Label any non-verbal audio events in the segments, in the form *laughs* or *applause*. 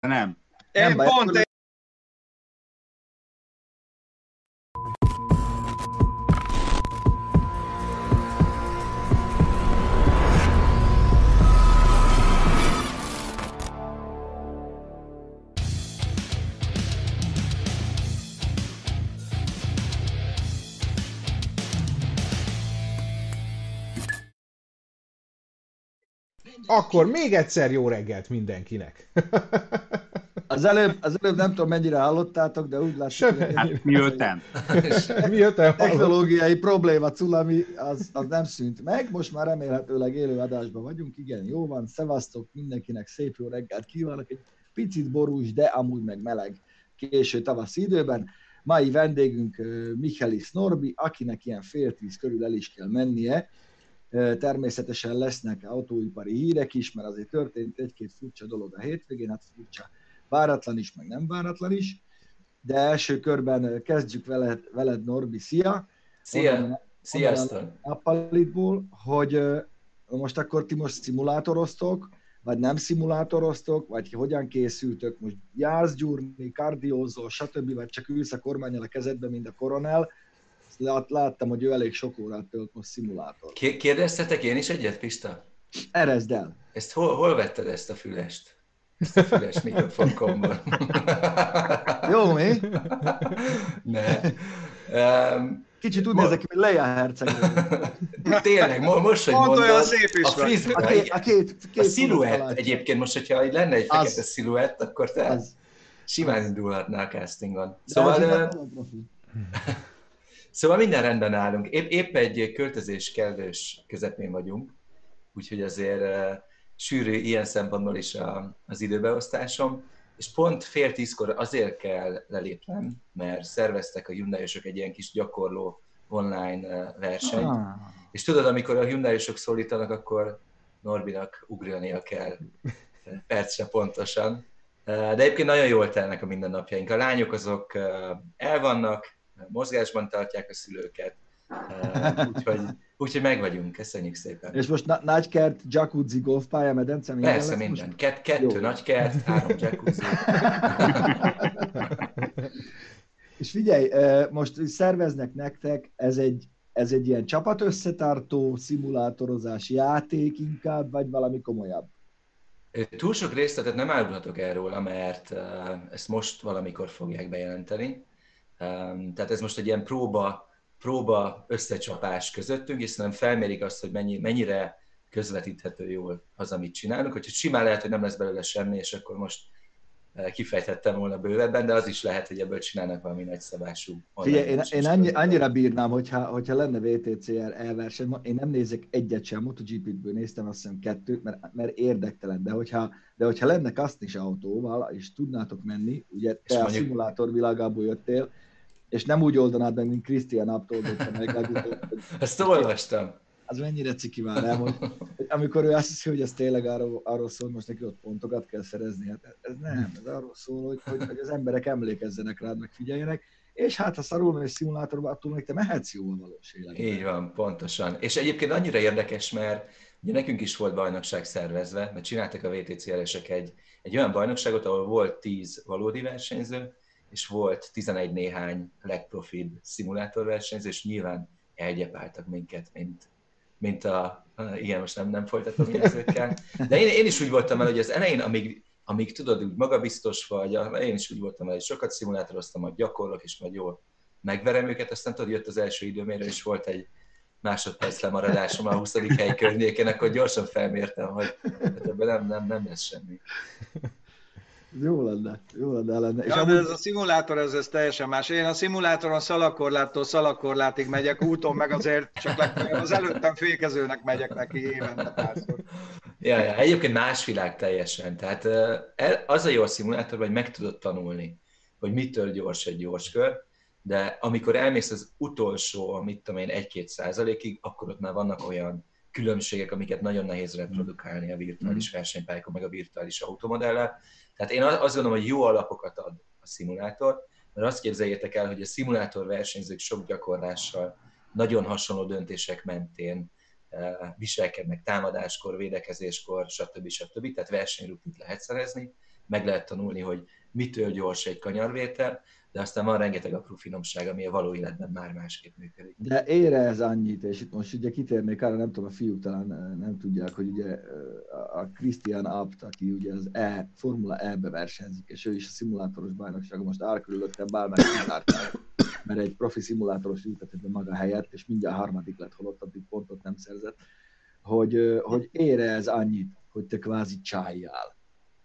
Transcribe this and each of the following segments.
Nem. Én Nem baj, pont akkor- még egyszer jó reggelt mindenkinek. *laughs* Az előbb, az előbb nem tudom mennyire hallottátok, de úgy látszik, hogy Hát mi öten? Mi jött el? technológiai probléma, Culami, az, az nem szűnt meg. Most már remélhetőleg élő adásban vagyunk. Igen, jó van. Szevasztok mindenkinek, szép jó reggelt kívánok. Egy picit borús, de amúgy meg meleg késő tavaszi időben. Mai vendégünk ö, Michelis Norbi, akinek ilyen fél tíz körül el is kell mennie. Természetesen lesznek autóipari hírek is, mert azért történt egy-két furcsa dolog a hétvégén, hát furcsa váratlan is, meg nem váratlan is. De első körben kezdjük veled, veled Norbi, szia! Szia! Onnan- Sziasztok! Nappalitból, hogy most akkor ti most szimulátoroztok, vagy nem szimulátoroztok, vagy hogyan készültök, most jársz gyúrni, kardiózol, stb., vagy csak ülsz a kormányal a kezedbe, mint a koronel. Lát- Láttam, hogy ő elég sok órát tölt most szimulátor. Ké- Kérdeztetek én is egyet, Pista? Erezd el! Ezt hol, hol vetted ezt a fülest? Ezt a füles mikrofonkomból. *laughs* Jó, mi? ne. Um, Kicsit úgy nézek ki, mint Leia herceg. *laughs* tényleg, mo- most, hogy Pont olyan mondod, szép is a frizz, A két, a két, két a sziluett egyébként most, hogyha így lenne egy Az. fekete sziluett, akkor te Az. simán indulhatnál a castingon. De Szóval, nem olyan profi. Szóval minden rendben állunk. Épp, épp egy költözés kellős közepén vagyunk, úgyhogy azért uh, sűrű ilyen szempontból is a, az időbeosztásom, és pont fél tízkor azért kell lelépnem, mert szerveztek a hyundai egy ilyen kis gyakorló online uh, versenyt, Ah. és tudod, amikor a hyundai szólítanak, akkor Norbinak ugrania kell *laughs* percre pontosan. Uh, De egyébként nagyon jól telnek a mindennapjaink. A lányok azok el vannak, mozgásban tartják a szülőket, Uh, *laughs* úgyhogy, úgyhogy meg vagyunk, köszönjük szépen. És most na- nagykert, jacuzzi, golfpálya, medence, minden Persze lesz minden. most? Kett, kettő Jó. nagy kert, három jacuzzi. *laughs* És figyelj, eh, most szerveznek nektek, ez egy, ez egy ilyen csapat összetartó, szimulátorozás, játék inkább, vagy valami komolyabb? Túl sok részletet nem árulhatok el róla, mert uh, ezt most valamikor fogják bejelenteni. Tehát ez most egy ilyen próba, próba összecsapás közöttünk, és szerintem felmérik azt, hogy mennyi, mennyire közvetíthető jól az, amit csinálunk. Hogyha simán lehet, hogy nem lesz belőle semmi, és akkor most uh, kifejthettem volna bővebben, de az is lehet, hogy ebből csinálnak valami nagyszabású. Figyelj, én, én annyi, annyira bírnám, hogyha, hogyha lenne VTCR elverseny, én nem nézek egyet sem, MotoGP-ből néztem azt hiszem kettőt, mert, mert érdektelen, de hogyha, de hogyha lenne kasznis autóval, és tudnátok menni, ugye te És a mondjuk- szimulátor világából jöttél, és nem úgy oldanád meg, mint Christian Abt oldotta meg legutóbb, hogy Ezt olvastam. az mennyire ciki már, nem? Hogy, hogy amikor ő azt hiszi, hogy ez tényleg arról, arról szól, most neki ott pontokat kell szerezni, hát ez nem, ez arról szól, hogy, hogy, hogy az emberek emlékezzenek rád, meg figyeljenek, és hát ha szarul egy szimulátorba, attól még te mehetsz jó valós életben. Így van, pontosan. És egyébként annyira érdekes, mert ugye nekünk is volt bajnokság szervezve, mert csináltak a VTCR-esek egy, egy olyan bajnokságot, ahol volt 10 valódi versenyző, és volt 11 néhány legprofibb szimulátorversenyző, és nyilván elgyepáltak minket, mint, mint a, igen, most nem, nem folytatom ezekkel, de én, én is úgy voltam el, hogy az elején, amíg, amíg tudod, úgy magabiztos vagy, én is úgy voltam el, hogy sokat szimulátoroztam, majd gyakorlok, és majd jól megverem őket, aztán tudod, jött az első időmérő, és volt egy másodperc lemaradásom a 20. hely környéken, akkor gyorsan felmértem, hogy hát ebben nem, nem, nem lesz semmi. Jó lenne, jó lenne, lenne. És Ja, de amúgy, ez a szimulátor, ez, ez teljesen más. Én a szimulátoron szalakorláttól szalakorlátig megyek úton, meg azért csak az előttem fékezőnek megyek neki évente párszor. Ja, ja, egyébként más világ teljesen. Tehát az a jó a szimulátor, hogy meg tudod tanulni, hogy mitől gyors egy gyors kör, de amikor elmész az utolsó, mit tudom én, 1-2 százalékig, akkor ott már vannak olyan különbségek, amiket nagyon nehéz reprodukálni a virtuális versenypályákon, meg a virtuális automodellel. Tehát én azt gondolom, hogy jó alapokat ad a szimulátor, mert azt képzeljétek el, hogy a szimulátor versenyzők sok gyakorlással, nagyon hasonló döntések mentén eh, viselkednek támadáskor, védekezéskor, stb. stb. Tehát versenyrutint lehet szerezni, meg lehet tanulni, hogy mitől gyors egy kanyarvétel, de aztán van rengeteg apró finomság, ami a való életben már másképp működik. De ére ez annyit, és itt most ugye kitérnék arra, nem tudom, a fiúk talán nem tudják, hogy ugye a Christian Abt, aki ugye az E, Formula E-be versenyzik, és ő is a szimulátoros bajnokságon most árkörülöttem bármely mert egy profi szimulátoros ültetett be maga helyett, és mindjárt harmadik lett, holott addig pontot nem szerzett, hogy, hogy ére ez annyit, hogy te kvázi csájjál.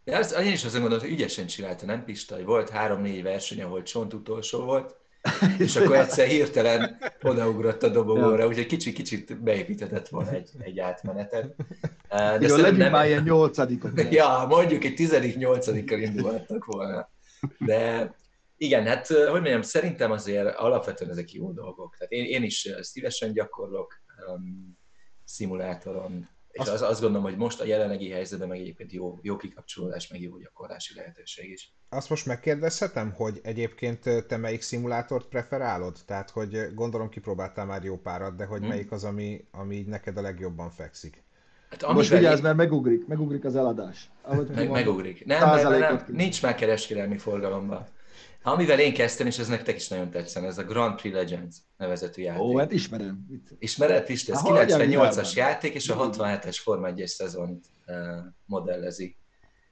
Ja, az, én is azon gondolom, hogy ügyesen csinálta, nem Pista? Volt három-négy verseny, ahol csont utolsó volt, *laughs* és akkor egyszer hirtelen odaugrott a dobogóra, úgyhogy kicsit-kicsit beépítetett volna egy, egy átmenetet. *laughs* De Jó, legyünk nem... már ilyen nyolcadikok. *laughs* Ja, mondjuk egy tizedik, nyolcadikkal indulhattak volna. De igen, hát hogy mondjam, szerintem azért alapvetően ezek jó dolgok. Tehát én, én is szívesen gyakorlok um, szimulátoron, és azt, az, azt gondolom, hogy most a jelenlegi helyzetben meg egyébként jó, jó kikapcsolódás, meg jó gyakorlási lehetőség is. Azt most megkérdezhetem, hogy egyébként te melyik szimulátort preferálod? Tehát, hogy gondolom kipróbáltál már jó párat, de hogy hmm. melyik az, ami, ami neked a legjobban fekszik? Hát, most vigyázz, mert megugrik, megugrik az eladás. meg, megugrik. Nem, nem, nem, nincs már kereskedelmi forgalomban. Amivel én kezdtem, és ez nektek is nagyon tetszene, ez a Grand Prix Legends nevezetű játék. Ó, hát ismerem. Ismered, Pista? Ez 98-as játék, és a 67-es Forma 1 szezont uh, modellezi.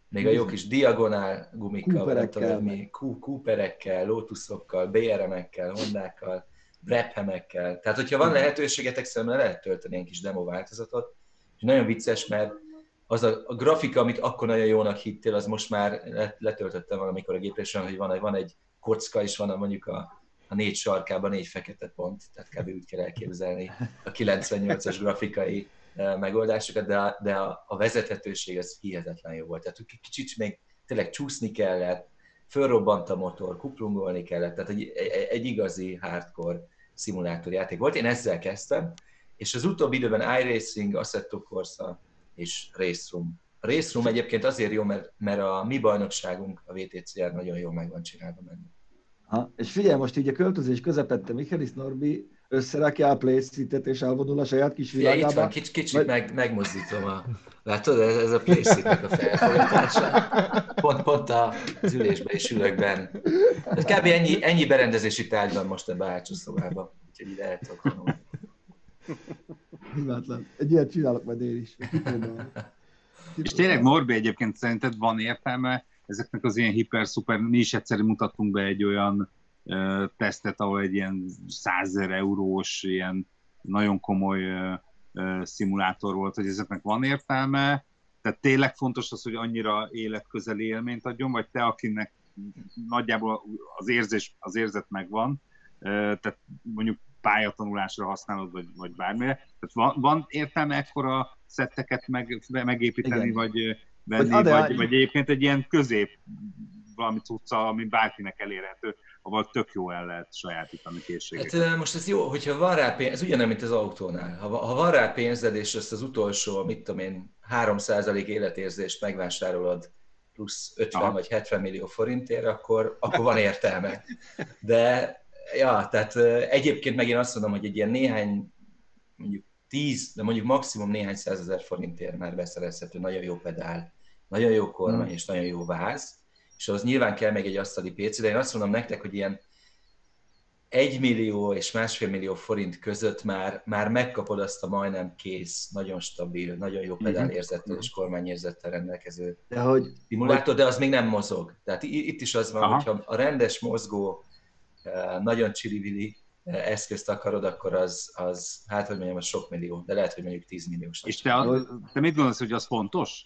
Még a jó kis diagonál gumikkal, mi, Cooperekkel, Lotusokkal, BRM-ekkel, Hondákkal, Brephemekkel. Tehát, hogyha van lehetőségetek, szerintem lehet tölteni egy kis demo változatot. És nagyon vicces, mert az a, a grafika, amit akkor nagyon jónak hittél, az most már letöltöttem valamikor a gépre, hogy van, van egy kocka, és van mondjuk a, a négy sarkában négy fekete pont, tehát kb. úgy kell elképzelni a 98-as grafikai e, megoldásokat, de, de a, a vezethetőség az hihetetlen jó volt. Tehát kicsit még tényleg csúszni kellett, fölrobbant a motor, kuplungolni kellett, tehát egy, egy, egy igazi hardcore szimulátorjáték volt. Én ezzel kezdtem, és az utóbbi időben iRacing, Assetto Corsa, és Race Room egyébként azért jó, mert, mert a mi bajnokságunk, a VTCR nagyon jól meg van csinálva benne. Ha, és figyelj, most így a költözés közepette Michaelis Norbi összerakja a playseat és elvonul a saját kis világába. Itt van, kicsit, kicsit Vagy... meg, megmozdítom a... Látod, ez, ez a playseat a felfogadása. Pont, pont az ülésben és ülök Tehát kb. ennyi, ennyi berendezési tárgy van most ebbe a hátsó szobában, úgyhogy ide el tudok Hibátlan. Egy ilyet csinálok majd én is. És tényleg Norbi egyébként szerinted van értelme ezeknek az ilyen hiper-szuper, mi is egyszerű mutattunk be egy olyan uh, tesztet, ahol egy ilyen 100 eurós, ilyen nagyon komoly uh, uh, szimulátor volt, hogy ezeknek van értelme, tehát tényleg fontos az, hogy annyira életközeli élményt adjon, vagy te, akinek nagyjából az érzés, az érzet megvan, tehát mondjuk pályatanulásra használod, vagy, vagy bármire. Tehát van, van értelme ekkora szetteket meg, megépíteni, Igen. vagy venni, vagy, vagy, vagy egyébként egy ilyen közép valami cucca, ami bárkinek elérhető, ahol tök jó el lehet sajátítani készségeket. Hát most ez jó, hogyha van rá pénz, ez ugyanaz, mint az autónál. Ha, ha van rá pénzed, és ezt az utolsó, mit tudom én, 3% életérzést megvásárolod plusz 50 Aha. vagy 70 millió forintért, akkor, akkor van értelme. De ja, tehát egyébként meg én azt mondom, hogy egy ilyen néhány, mondjuk 10, de mondjuk maximum néhány százezer forintért már beszerezhető, nagyon jó pedál, nagyon jó kormány hmm. és nagyon jó váz, és az nyilván kell még egy asztali PC, de én azt mondom nektek, hogy ilyen egy millió és másfél millió forint között már, már megkapod azt a majdnem kész, nagyon stabil, nagyon jó pedálérzettel és kormányérzettel rendelkező de hogy, szimulátor, de az még nem mozog. Tehát itt is az van, Aha. hogyha a rendes mozgó nagyon csili eszközt akarod, akkor az, az, hát hogy mondjam, az sok millió, de lehet, hogy mondjuk 10 milliós. És te, te mit gondolsz, hogy az fontos?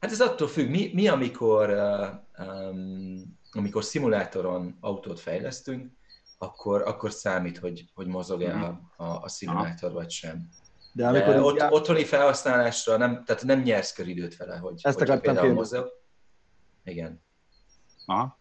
Hát ez attól függ, mi, mi amikor, um, amikor szimulátoron autót fejlesztünk, akkor, akkor számít, hogy, hogy mozog-e uh-huh. a, a, a szimulátor Aha. vagy sem. De amikor De ott, já... otthoni felhasználásra nem, tehát nem nyersz köridőt vele, hogy, Ezt hogy akartam mozog. Igen. Aha.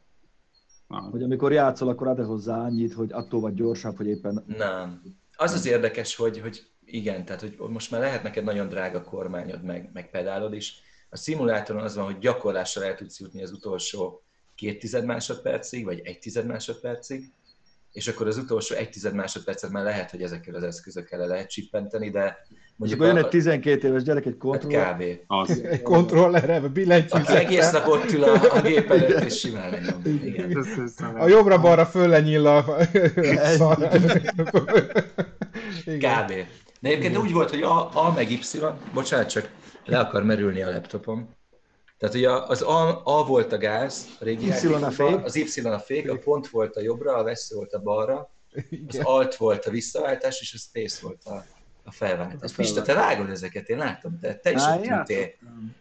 Hogy amikor játszol, akkor ad hozzá annyit, hogy attól vagy gyorsabb, hogy éppen... Nem. Az az érdekes, hogy, hogy igen, tehát hogy most már lehet neked nagyon drága kormányod, meg, meg pedálod is. A szimulátoron az van, hogy gyakorlással el tudsz jutni az utolsó két tized másodpercig, vagy egy tized másodpercig, és akkor az utolsó egy tized másodpercet már lehet, hogy ezekkel az eszközökkel le lehet csippenteni, de mondjuk akkor jön a, egy 12 éves gyerek egy hát kontroll. kb. Az. *laughs* Egy kontrollerre, Aki billentyűzettel. egész nap ott ül a, a gép előtt, és simán lenyom. Igen. Ez- A jobbra-balra föl lenyíl a... *laughs* Kb. De egyébként úgy volt, hogy A, A meg Y, bocsánat, csak le akar merülni a laptopom. Tehát ugye az A, A volt a gáz, a régi Y a fék. az Y a fék, a pont volt a jobbra, a vesző volt a balra, az. Alt volt a visszaváltás, és a Space volt a, a felváltás. A Pista, te vágod ezeket, én látom, te, te is Á, ott ültél,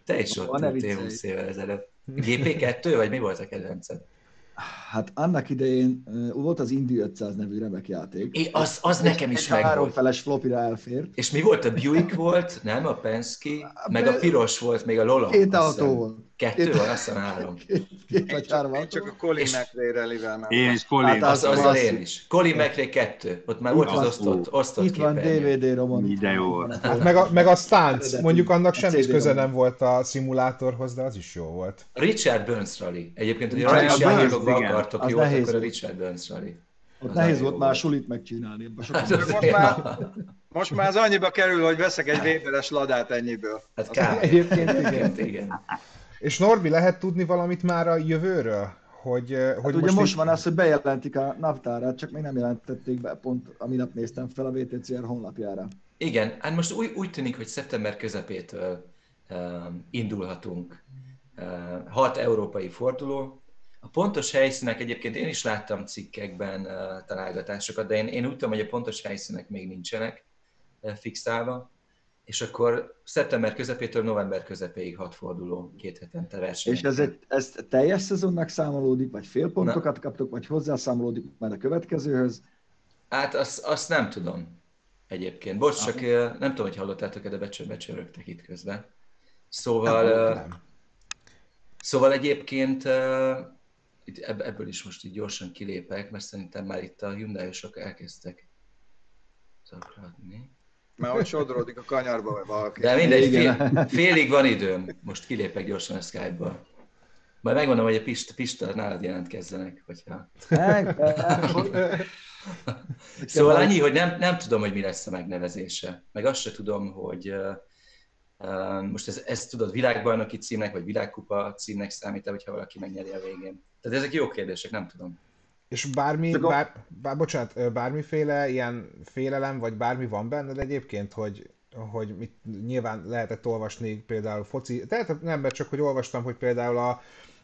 te is ott ültél viccelj. 20 évvel ezelőtt. GP2, vagy mi volt a kedvenced? *laughs* Hát annak idején uh, volt az Indy 500 nevű remek játék. É, az, az nekem is egy megvolt. háromfeles flopira elfért. És mi volt? A Buick volt, nem? A Penske, meg a piros volt, még a Lola. Két autó volt. Kettő Két- van, azt hiszem három. *laughs* Két, két vagy három csak, én csak autó. a Colin És- McRae rallyvel mentem. Én is Colin. Hát Az, az- az- én is. Colin McRae 2. Ott már volt az osztott, osztott Itt van. DVD romon. De jó volt. Meg a, meg a stance, mondjuk annak a semmi köze nem volt a szimulátorhoz, de az is jó volt. Richard Burns Rally. Egyébként, hogy a Richard rally Burns. Akartok Az jót, nehéz akkor a. Richard Burns Rally. Ott Az nehéz volt már sulit megcsinálni. Hát, *laughs* az Most már- Most már az annyiba kerül, hogy veszek egy Weberes ladát ennyiből. Hát kb. Egyébként Egyébként igen. És Norbi, lehet tudni valamit már a jövőről? Hogy, eh, hogy Hát ugye most itt- van az, hogy bejelentik a naptárát, csak még nem jelentették be, pont a minap néztem fel a VTCR honlapjára. Igen, hát most úgy, úgy tűnik, hogy szeptember közepétől um, indulhatunk. Uh, hat európai forduló. A pontos helyszínek egyébként én is láttam cikkekben találgatásokat, de én, én úgy tudom, hogy a pontos helyszínek még nincsenek fixálva. És akkor szeptember közepétől november közepéig hat forduló, két hetente verseny. És ez, egy, ez teljes szezonnak számolódik, vagy félpontokat kaptok, vagy hozzászámolódik majd a következőhöz. Hát azt, azt nem tudom egyébként. Bocs, csak nem tudom, hogy hallottátok-e, de becsör, becsörögtek itt közben. Szóval... uh, Nem. Szóval egyébként itt ebb- ebből is most így gyorsan kilépek, mert szerintem már itt a Hyundai-osok elkezdtek zaklatni. Már hogy sodródik a kanyarba, vagy valaki. De mindegy, Igen. fél, félig van időm. Most kilépek gyorsan a Skype-ba. Majd megmondom, hogy a Pista, Pista nálad jelentkezzenek, hogyha... *laughs* Szóval annyi, hogy nem, nem tudom, hogy mi lesz a megnevezése. Meg azt se tudom, hogy most ez, ez tudod világbajnoki címnek, vagy világkupa címnek számít hogyha valaki megnyeri a végén. Tehát ezek jó kérdések, nem tudom. És bármi, bár, bár, bocsánat, bármiféle ilyen félelem, vagy bármi van benned egyébként, hogy, hogy mit, nyilván lehetett olvasni például foci, tehát nem, mert csak hogy olvastam, hogy például a,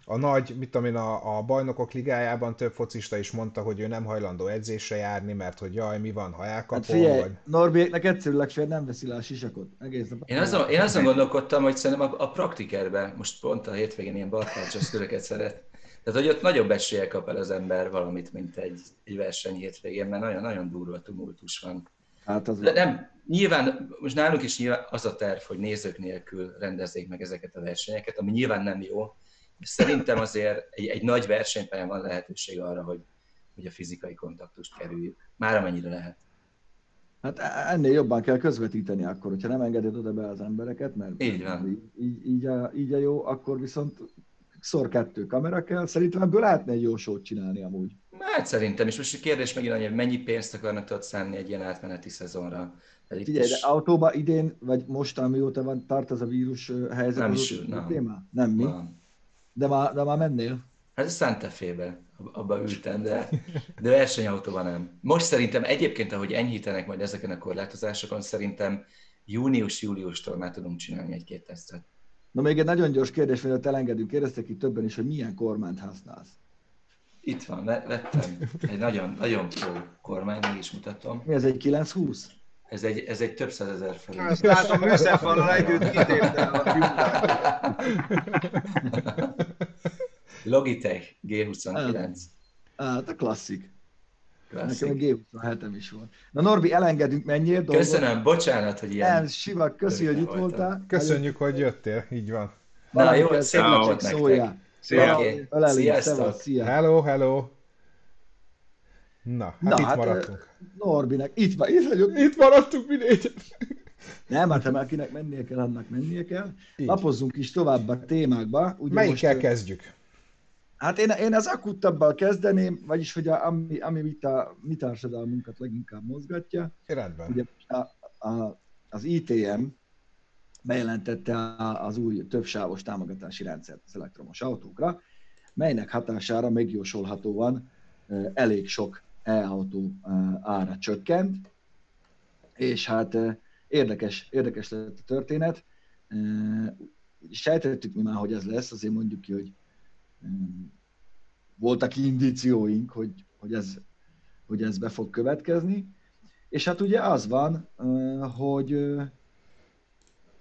a nagy, mit tudom én, a, a bajnokok ligájában több focista is mondta, hogy ő nem hajlandó edzésre járni, mert hogy jaj, mi van, ha elkapom, Hát figyelj, vagy... Norbiéknek egyszerű legfeljebb nem veszi le a sisakot. Egész nap. Én azon, én azon gondolkodtam, hogy szerintem a, a praktikerbe, most pont a hétvégén ilyen barkácsos szüleket szeret, tehát hogy ott nagyobb esélye kap el az ember valamit, mint egy, egy verseny hétvégén, mert nagyon, nagyon durva tumultus van. Hát az De nem, nyilván, most nálunk is nyilván az a terv, hogy nézők nélkül rendezzék meg ezeket a versenyeket, ami nyilván nem jó, szerintem azért egy, egy nagy versenypályán van lehetőség arra, hogy, hogy a fizikai kontaktust kerüljük. Már amennyire lehet. Hát ennél jobban kell közvetíteni akkor, hogyha nem engeded oda be az embereket, mert Így van. így, így, így, a, így a jó, akkor viszont szor kettő kamera kell. Szerintem ebből lehetne egy jó sót csinálni amúgy. Hát szerintem, és most a kérdés megint annyi, hogy mennyi pénzt akarnak tudod szánni egy ilyen átmeneti szezonra. Itt Figyelj, is- de autóba idén, vagy most, amióta van, tart ez a vírus helyzet, Nem is, nem. téma? Nem mi? van. De már, de már mennél? Hát a Santa Fe-be, abba ültem, de, de versenyautóban nem. Most szerintem egyébként, ahogy enyhítenek majd ezeken a korlátozásokon, szerintem június-júliustól már tudunk csinálni egy-két tesztet. Na még egy nagyon gyors kérdés, mielőtt elengedünk, kérdeztek itt többen is, hogy milyen kormányt használsz. Itt van, ve- vettem egy nagyon, nagyon pro kormány, meg is mutatom. Mi ez, egy 920? Ez egy, ez egy több százezer felé. Azt látom, műszerfallal együtt kitépte a. Logitech G29. Hát a klasszik. Nekem Klasszik. egy G27-em is volt. Na Norbi, elengedünk, menjél dolgot. Köszönöm, bocsánat, hogy ilyen... Nem, Sivak, köszi, hogy itt voltál. Köszönjük, hogy csak így van. Na jó, szép napot nektek. Szia. Sziasztok! szevasz, szia. Hello, hello! Na, hát Na, itt hát, maradtunk. Norbinek, itt van, itt vagyok. Itt maradtunk mi négyen. Nem, hát ha akinek mennie kell, annak mennie kell. Így. Lapozzunk is tovább a témákba. Ugye Melyikkel most, kezdjük? Hát én, én az akuttabbal kezdeném, vagyis hogy a, ami, ami mi, a, mi társadalmunkat leginkább mozgatja. Rendben. Ugye a, a, az ITM bejelentette az új többsávos támogatási rendszert az elektromos autókra, melynek hatására megjósolhatóan elég sok e-autó ára csökkent, és hát érdekes, érdekes lett a történet. Sejtettük mi már, hogy ez lesz, azért mondjuk ki, hogy voltak indícióink, hogy, hogy, ez, hogy ez be fog következni. És hát ugye az van, hogy,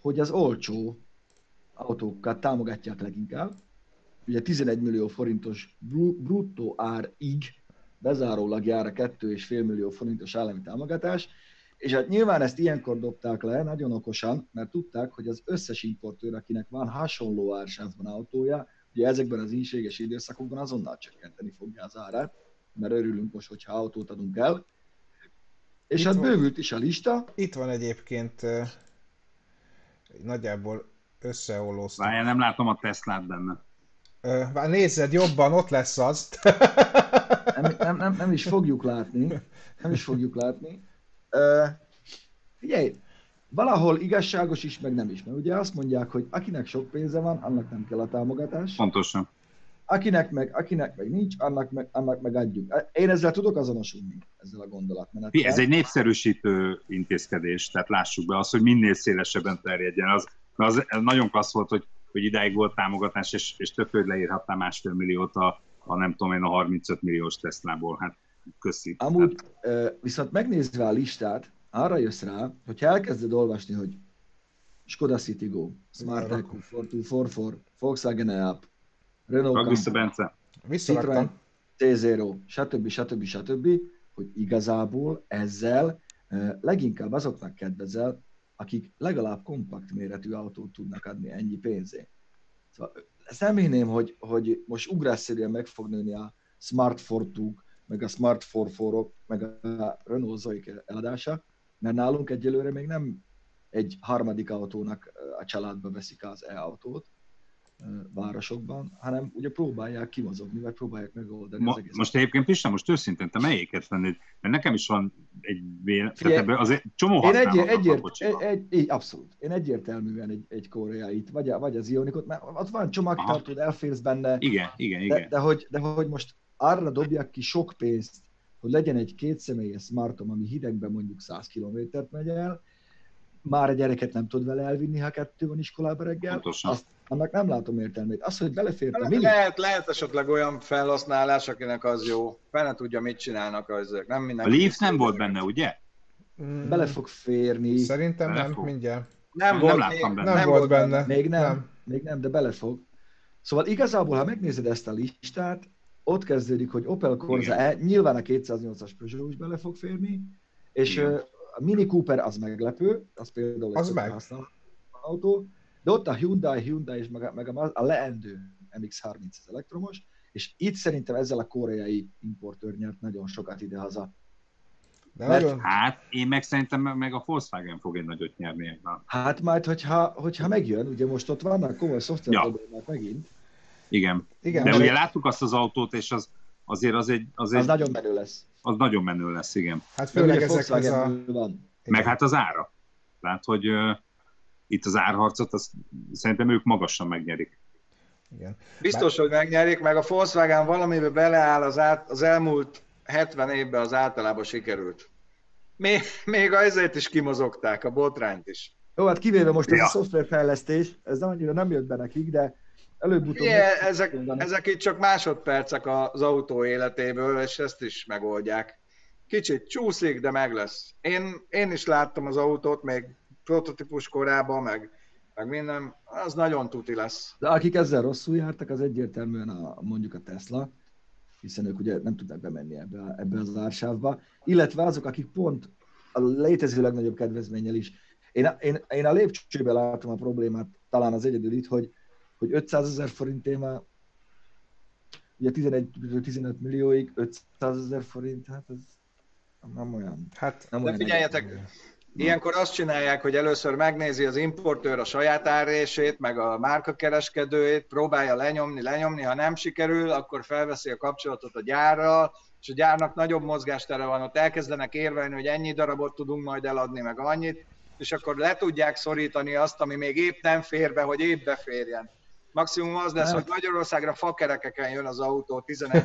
hogy az olcsó autókat támogatják leginkább. Ugye 11 millió forintos bruttó árig bezárólag jár a 2,5 millió forintos állami támogatás, és hát nyilván ezt ilyenkor dobták le, nagyon okosan, mert tudták, hogy az összes importőr, akinek van hasonló ársázban autója, ugye ezekben az ínséges időszakokban azonnal csökkenteni fogja az árát, mert örülünk most, hogyha autót adunk el. És Itt hát van. bővült is a lista. Itt van egyébként nagyjából összeollóztam. Várjál, nem látom a Teslát benne. Uh, nézzed jobban, ott lesz az. nem, nem, nem, nem is fogjuk látni. Nem is fogjuk látni. Uh, figyelj, valahol igazságos is, meg nem is. Mert ugye azt mondják, hogy akinek sok pénze van, annak nem kell a támogatás. Pontosan. Akinek meg, akinek meg nincs, annak meg, annak meg adjuk. Én ezzel tudok azonosulni, ezzel a gondolatmenettel. Ez egy népszerűsítő intézkedés, tehát lássuk be azt, hogy minél szélesebben terjedjen. Az, az nagyon klassz volt, hogy, hogy idáig volt támogatás, és, és több, hogy leírhattál másfél milliót a, a nem tudom én, a 35 milliós Teslából. Hát köszi. Amúgy hát. viszont megnézve a listát, arra jössz rá, hogy elkezded olvasni, hogy Skoda Citigo, Smart Eco, 4244, Volkswagen e-Up, Renault Rak vissza, Bence. Citroen T0, stb. stb. stb., hogy igazából ezzel leginkább azoknak kedvezel, akik legalább kompakt méretű autót tudnak adni ennyi pénzé. Szóval ezt nem hinném, hogy, hogy most ugrásszerűen meg fog nőni a Smart Fortug, meg a Smart Forforok, meg a Renault Zoe eladása, mert nálunk egyelőre még nem egy harmadik autónak a családba veszik az e-autót városokban, hanem ugye próbálják kimozogni, vagy próbálják megoldani Ma, az egész. Most egyébként Pista, most őszintén, te melyiket vennéd? Mert nekem is van egy véle... Tehát ebben azért csomó én egy, egyért, egy, egy, egy, abszolút. Én egyértelműen egy, egy koreait, vagy, vagy az Ionikot, mert ott van csomagtartód, elférsz benne. Igen, igen, igen. De, de, hogy, de hogy most arra dobják ki sok pénzt, hogy legyen egy kétszemélyes smartom, ami hidegben mondjuk 100 kilométert megy el, már a gyereket nem tud vele elvinni, ha kettő van iskolába reggel, azt, annak nem látom értelmét. Az, hogy belefért a mini... Lehet, lehet esetleg olyan felhasználás, akinek az jó. Fel tudja, mit csinálnak ezek. Nem minden. A Leaf nem volt benne, ugye? Mm. Bele fog férni. Szerintem bele nem, fog. mindjárt. Nem, nem, volt, láttam még, benne. Nem, nem volt benne. benne. Még nem, nem, még nem, de bele fog. Szóval igazából, ha megnézed ezt a listát, ott kezdődik, hogy Opel Corsa E, nyilván a 208-as Peugeot is bele fog férni, és Igen. A Mini Cooper az meglepő, az például az meg. autó, de ott a Hyundai, Hyundai és meg a, meg a, a leendő MX-30 az elektromos, és itt szerintem ezzel a koreai importőr nyert nagyon sokat idehaza. De Mert, nagyon... Hát én meg szerintem meg a Volkswagen fog egy nagyot nyerni ebben. Hát majd, hogyha, hogyha megjön, ugye most ott vannak komoly szoftver ja. megint, igen. Igen. De ugye láttuk azt az autót, és az azért az egy... Az, egy, az nagyon menő lesz. Az nagyon menő lesz, igen. Hát főleg ezek az a... Van. Meg hát az ára. Tehát, hogy uh, itt az árharcot, az, szerintem ők magasan megnyerik. Igen. Biztos, Bár... hogy megnyerik, meg a Volkswagen valamibe beleáll az, át, az elmúlt 70 évben az általában sikerült. Még, még ezért is kimozogták, a botrányt is. Jó, hát kivéve most ja. ez a szoftverfejlesztés, ez nem annyira nem jött be nekik, de Előbb-utóbb. Igen, ezek, ezek itt csak másodpercek az autó életéből, és ezt is megoldják. Kicsit csúszik, de meg lesz. Én, én is láttam az autót még prototípus korában, meg, meg minden, az nagyon tuti lesz. De akik ezzel rosszul jártak, az egyértelműen a, mondjuk a Tesla, hiszen ők ugye nem tudnak bemenni ebbe, ebbe az ársávba, illetve azok, akik pont a létező legnagyobb kedvezménnyel is. Én, én, én a lépcsőben látom a problémát, talán az egyedül itt, hogy hogy 500 ezer forintért ugye 11-15 millióig 500 ezer forint, hát ez nem olyan. Hát, nem de olyan figyeljetek, Ilyenkor azt csinálják, hogy először megnézi az importőr a saját árését, meg a márkakereskedőjét, próbálja lenyomni, lenyomni, ha nem sikerül, akkor felveszi a kapcsolatot a gyárral, és a gyárnak nagyobb mozgástere van, ott elkezdenek érvelni, hogy ennyi darabot tudunk majd eladni, meg annyit, és akkor le tudják szorítani azt, ami még épp nem fér be, hogy épp beférjen. Maximum az lesz, hogy Magyarországra fakerekeken jön az autó 11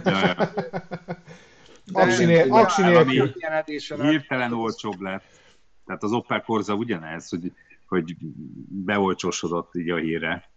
Aksi nélkül. Hirtelen olcsóbb lett. Tehát az Opel Corsa ugyanez, hogy, hogy beolcsosodott így a híre.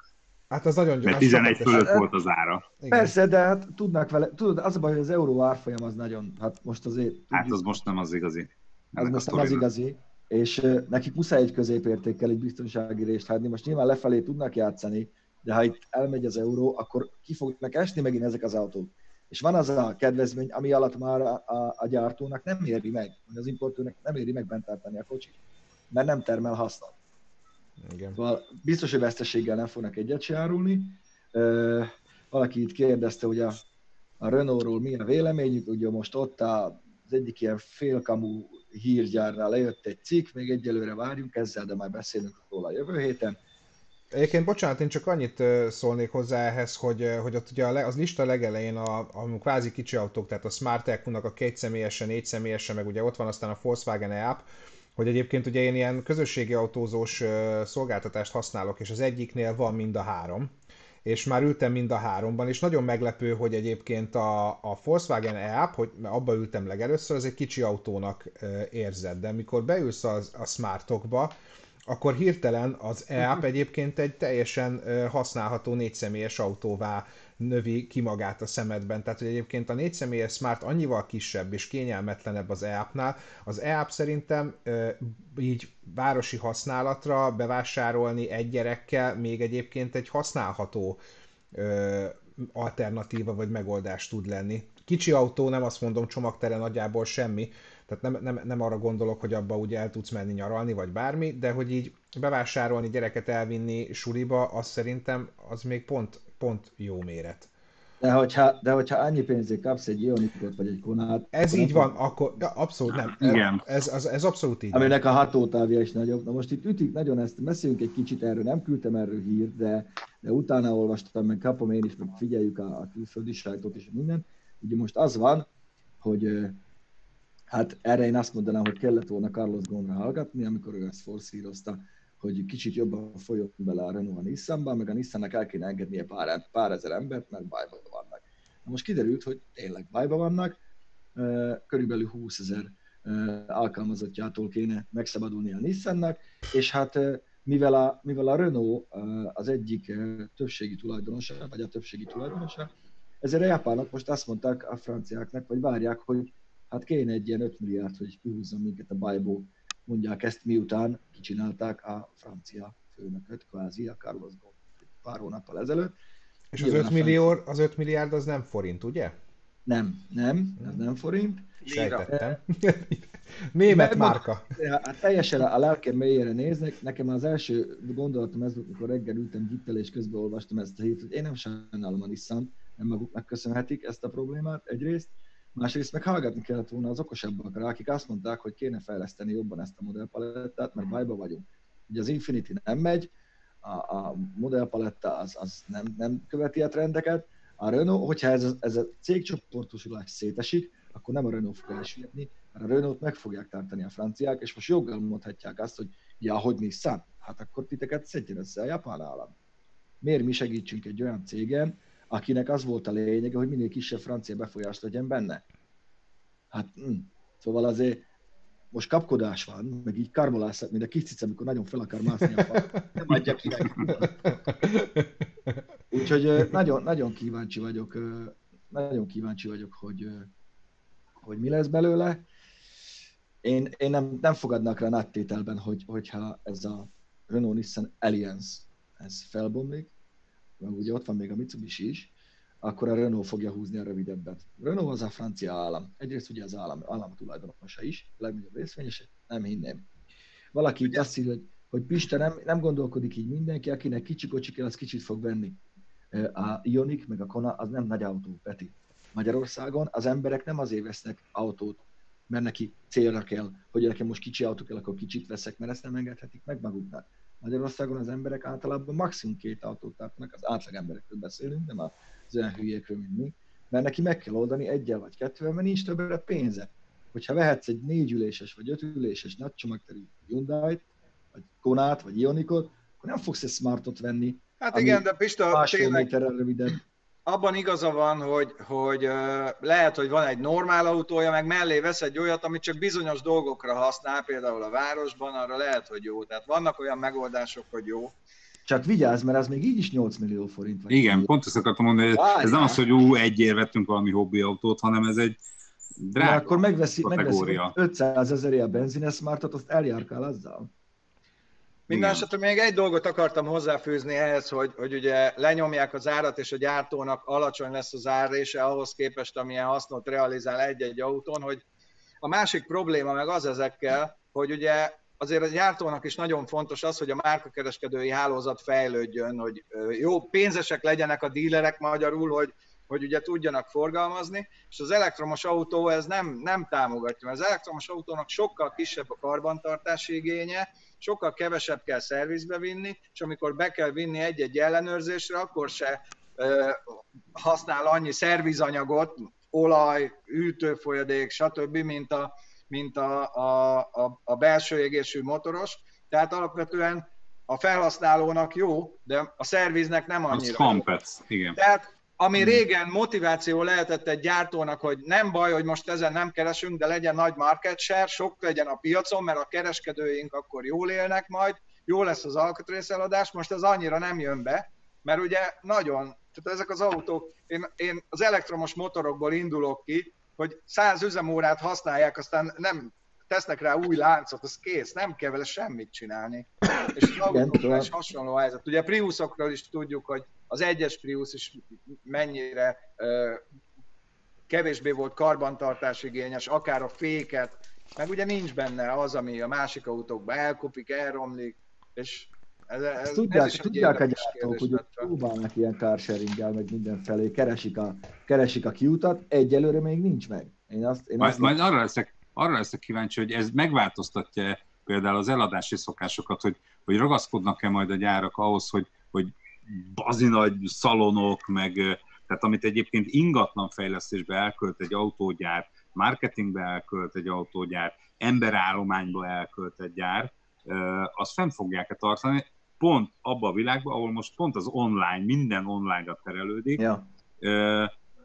Hát az nagyon Mert 11 fölött volt az ára. Igen. Persze, de hát tudnak vele, tudod, az a baj, hogy az euró árfolyam az nagyon, hát most azért... Tudjuk, hát az most nem az igazi. Az most nem az igazi, és nekik muszáj egy középértékkel egy biztonsági részt hagyni. Most nyilván lefelé tudnak játszani, de ha itt elmegy az euró, akkor ki fognak esni megint ezek az autók. És van az a kedvezmény, ami alatt már a, a, a gyártónak nem éri meg, vagy az importőrnek nem éri meg bent tartani a kocsit, mert nem termel hasznot. Igen. Szóval biztos, hogy veszteséggel nem fognak egyet se árulni. Valaki itt kérdezte, hogy a, a Renault-ról mi a véleményük, ugye most ott az egyik ilyen félkamú hírgyárnál lejött egy cikk, még egyelőre várjunk ezzel, de már beszélünk róla a jövő héten. Egyébként, bocsánat, én csak annyit szólnék hozzá ehhez, hogy, hogy ott ugye az lista legelején a, a kvázi kicsi autók, tehát a Smart Equus-nak a két személyesen, négy személyesen, meg ugye ott van aztán a Volkswagen e-app, hogy egyébként ugye én ilyen közösségi autózós szolgáltatást használok, és az egyiknél van mind a három, és már ültem mind a háromban, és nagyon meglepő, hogy egyébként a, a Volkswagen e-app, hogy abba ültem legelőször, az egy kicsi autónak érzed, de amikor beülsz a, a Smartokba, akkor hirtelen az mhm. egyébként egy teljesen használható négyszemélyes autóvá növi ki magát a szemedben. Tehát, hogy egyébként a négyszemélyes Smart annyival kisebb és kényelmetlenebb az e-appnál. Az e-app szerintem így városi használatra bevásárolni egy gyerekkel még egyébként egy használható alternatíva vagy megoldás tud lenni. Kicsi autó, nem azt mondom, csomagtere nagyjából semmi, tehát nem, nem, nem arra gondolok, hogy abba ugye el tudsz menni nyaralni, vagy bármi, de hogy így bevásárolni, gyereket elvinni suliba, az szerintem az még pont, pont jó méret. De hogyha, de hogyha annyi pénzért kapsz egy Ionikot vagy egy Konát... Ez így van, akkor ja, abszolút nem. Igen. Ez, ez, ez abszolút így Aminek van. a hatótávja is nagyobb. Na most itt ütik nagyon ezt, beszéljünk egy kicsit erről, nem küldtem erről hírt, de, de utána olvastam, meg kapom én is, meg figyeljük a, a külföldi sajtót és minden. Ugye most az van, hogy Hát erre én azt mondanám, hogy kellett volna Carlos Gondra hallgatni, amikor ő ezt forszírozta, hogy kicsit jobban folyjon bele a Renault a Nissanba, meg a Nissannak el kéne engednie pár, pár ezer embert, mert bajban vannak. Na most kiderült, hogy tényleg bajban vannak, körülbelül 20 ezer alkalmazottjától kéne megszabadulni a Nissannak, és hát mivel a, mivel a Renault az egyik többségi tulajdonosa, vagy a többségi tulajdonosa, ezért a japánok most azt mondták a franciáknak, vagy várják, hogy hát kéne egy ilyen 5 milliárd, hogy kihúzzon minket a bajból. Mondják ezt, miután kicsinálták a francia főnököt, kvázi a Carlos Ghosn pár hónappal ezelőtt. És az 5, millió, az 5 milliárd az nem forint, ugye? Nem, nem, ez nem forint. Sejtettem. *laughs* Német márka. Hát teljesen a lelkem mélyére néznek. Nekem az első gondolatom ez volt, amikor reggel ültem gittel és közben olvastam ezt a hírt, hogy én nem sajnálom a Nissan, nem maguknak köszönhetik ezt a problémát egyrészt. Másrészt meg hallgatni kellett volna az okosabbakra, akik azt mondták, hogy kéne fejleszteni jobban ezt a modellpalettát, mert bajba vagyunk. Ugye az Infinity nem megy, a, a modellpaletta az, az nem, nem követi a trendeket. A Renault, hogyha ez, ez a cégcsoportosulás szétesik, akkor nem a Renault fog elsüllyedni, mert a Renault meg fogják tartani a franciák, és most joggal mondhatják azt, hogy ja, hogy Nissan, hát akkor titeket szedjen össze a japán állam. Miért mi segítsünk egy olyan cégen, akinek az volt a lényege, hogy minél kisebb francia befolyást legyen benne. Hát, hm. szóval azért most kapkodás van, meg így karmolászat, mint a kis cica, amikor nagyon fel akar mászni a fal. Nem adja ki Úgyhogy nagyon, nagyon kíváncsi vagyok, nagyon kíváncsi vagyok, hogy, hogy mi lesz belőle. Én, én nem, nem fogadnak rá áttételben, hogy, hogyha ez a Renault-Nissan Alliance ez felbomlik, ugye ott van még a Mitsubishi is, akkor a Renault fogja húzni a rövidebbet. Renault az a francia állam. Egyrészt ugye az állam, állam tulajdonosa is, a legnagyobb részvényes, nem hinném. Valaki így azt hogy, hogy Pista nem, nem gondolkodik így mindenki, akinek kicsi kocsi kell, az kicsit fog venni. A Ioniq meg a Kona az nem nagy autó, Peti. Magyarországon az emberek nem azért vesznek autót, mert neki célra kell, hogy nekem most kicsi autó kell, akkor kicsit veszek, mert ezt nem engedhetik meg maguknak. Magyarországon az emberek általában maximum két autót tartanak, az átlag emberekről beszélünk, nem az olyan hülyékről, mint mi, mert neki meg kell oldani egyel vagy kettővel, mert nincs többre pénze. Hogyha vehetsz egy négyüléses vagy ötüléses nagy csomagterű Hyundai-t, vagy Konát, vagy Ionikot, akkor nem fogsz egy Smartot venni. Hát igen, de Pista, tényleg, rövidebb abban igaza van, hogy, hogy lehet, hogy van egy normál autója, meg mellé vesz egy olyat, amit csak bizonyos dolgokra használ, például a városban, arra lehet, hogy jó. Tehát vannak olyan megoldások, hogy jó. Csak vigyázz, mert ez még így is 8 millió forint. Vagy Igen, pont ezt akartam mondani, hogy ez nem az, hogy ú, egyért vettünk valami hobbi autót, hanem ez egy drága De akkor megveszi, megveszi 500 ezerért a benzines smartot, azt eljárkál azzal. Minden esetre még egy dolgot akartam hozzáfűzni ehhez, hogy, hogy ugye lenyomják az árat, és a gyártónak alacsony lesz az árrése ahhoz képest, amilyen hasznot realizál egy-egy autón, hogy a másik probléma meg az ezekkel, hogy ugye azért a gyártónak is nagyon fontos az, hogy a márkakereskedői hálózat fejlődjön, hogy jó pénzesek legyenek a dílerek magyarul, hogy, hogy ugye tudjanak forgalmazni, és az elektromos autó ez nem, nem támogatja, mert az elektromos autónak sokkal kisebb a karbantartási igénye, sokkal kevesebb kell szervizbe vinni, és amikor be kell vinni egy-egy ellenőrzésre, akkor se ö, használ annyi szervizanyagot, olaj, űtőfolyadék, stb., mint a, mint a, a, a, a belső égésű motoros. Tehát alapvetően a felhasználónak jó, de a szerviznek nem annyira. Az igen. Tehát ami hmm. régen motiváció lehetett egy gyártónak, hogy nem baj, hogy most ezen nem keresünk, de legyen nagy market share, sok legyen a piacon, mert a kereskedőink akkor jól élnek majd, jó lesz az alkatrészeladás, most ez annyira nem jön be, mert ugye nagyon, tehát ezek az autók, én, én az elektromos motorokból indulok ki, hogy 100 üzemórát használják, aztán nem tesznek rá új láncot, az kész, nem kell vele semmit csinálni. És az autóknál is hasonló helyzet. Ugye a Priusokról is tudjuk, hogy az egyes Prius is mennyire kevésbé volt karbantartásigényes, akár a féket, meg ugye nincs benne az, ami a másik autókban elkopik, elromlik, és ez, ez, tudják, ez is tudják a gyártók, hogy próbálnak ilyen carsharinggel, meg mindenfelé, keresik a, keresik a kiutat, egyelőre még nincs meg. Én azt, én majd, azt majd arra, leszek, arra leszek kíváncsi, hogy ez megváltoztatja például az eladási szokásokat, hogy, hogy ragaszkodnak-e majd a gyárak ahhoz, hogy, hogy bazinagy szalonok, meg tehát amit egyébként ingatlan fejlesztésbe elkölt egy autógyár, marketingbe elkölt egy autógyár, emberállományba elkölt egy gyár, azt fenn fogják-e tartani, pont abba a világban, ahol most pont az online, minden online-ra terelődik, ja.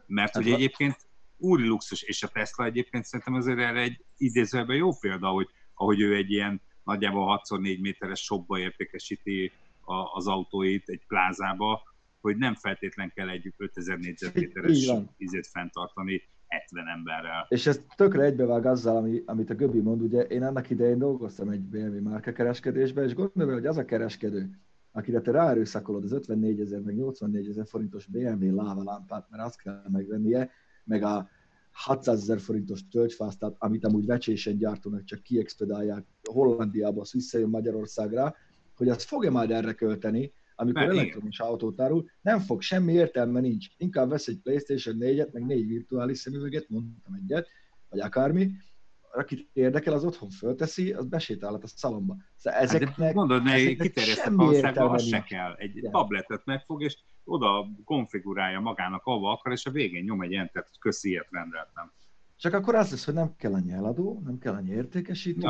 mert hogy egyébként úri luxus, és a Tesla egyébként szerintem azért erre egy idézőben jó példa, hogy ahogy ő egy ilyen nagyjából 6x4 méteres shopba értékesíti a, az autóit egy plázába, hogy nem feltétlen kell egy 5000 négyzetméteres izét fenntartani 70 emberrel. És ez tökre egybevág azzal, ami, amit a Göbi mond, ugye én annak idején dolgoztam egy BMW márka kereskedésben, és gondolom, hogy az a kereskedő, akire te ráerőszakolod az 54 ezer, meg 84 ezer forintos BMW lávalámpát, mert azt kell megvennie, meg a 600 ezer forintos tölgyfáztát, amit amúgy vecsésen gyártónak csak kiexpedálják Hollandiába, az visszajön Magyarországra, hogy azt fogja majd erre költeni, amikor Mert elektromos igen. autót árul, nem fog, semmi értelme nincs. Inkább vesz egy PlayStation 4-et, meg négy virtuális szemüveget, mondtam egyet, vagy akármi, akit érdekel, az otthon fölteszi, az besétálhat a szalomba. Szóval ezeknek, hát mondod, ne kiterjesztett valóságban az se kell. Egy Igen. tabletet megfog, és oda konfigurálja magának, ahova akar, és a végén nyom egy entert, hogy köszi, ilyet rendeltem. Csak akkor az lesz, hogy nem kell annyi eladó, nem kell annyi értékesítő,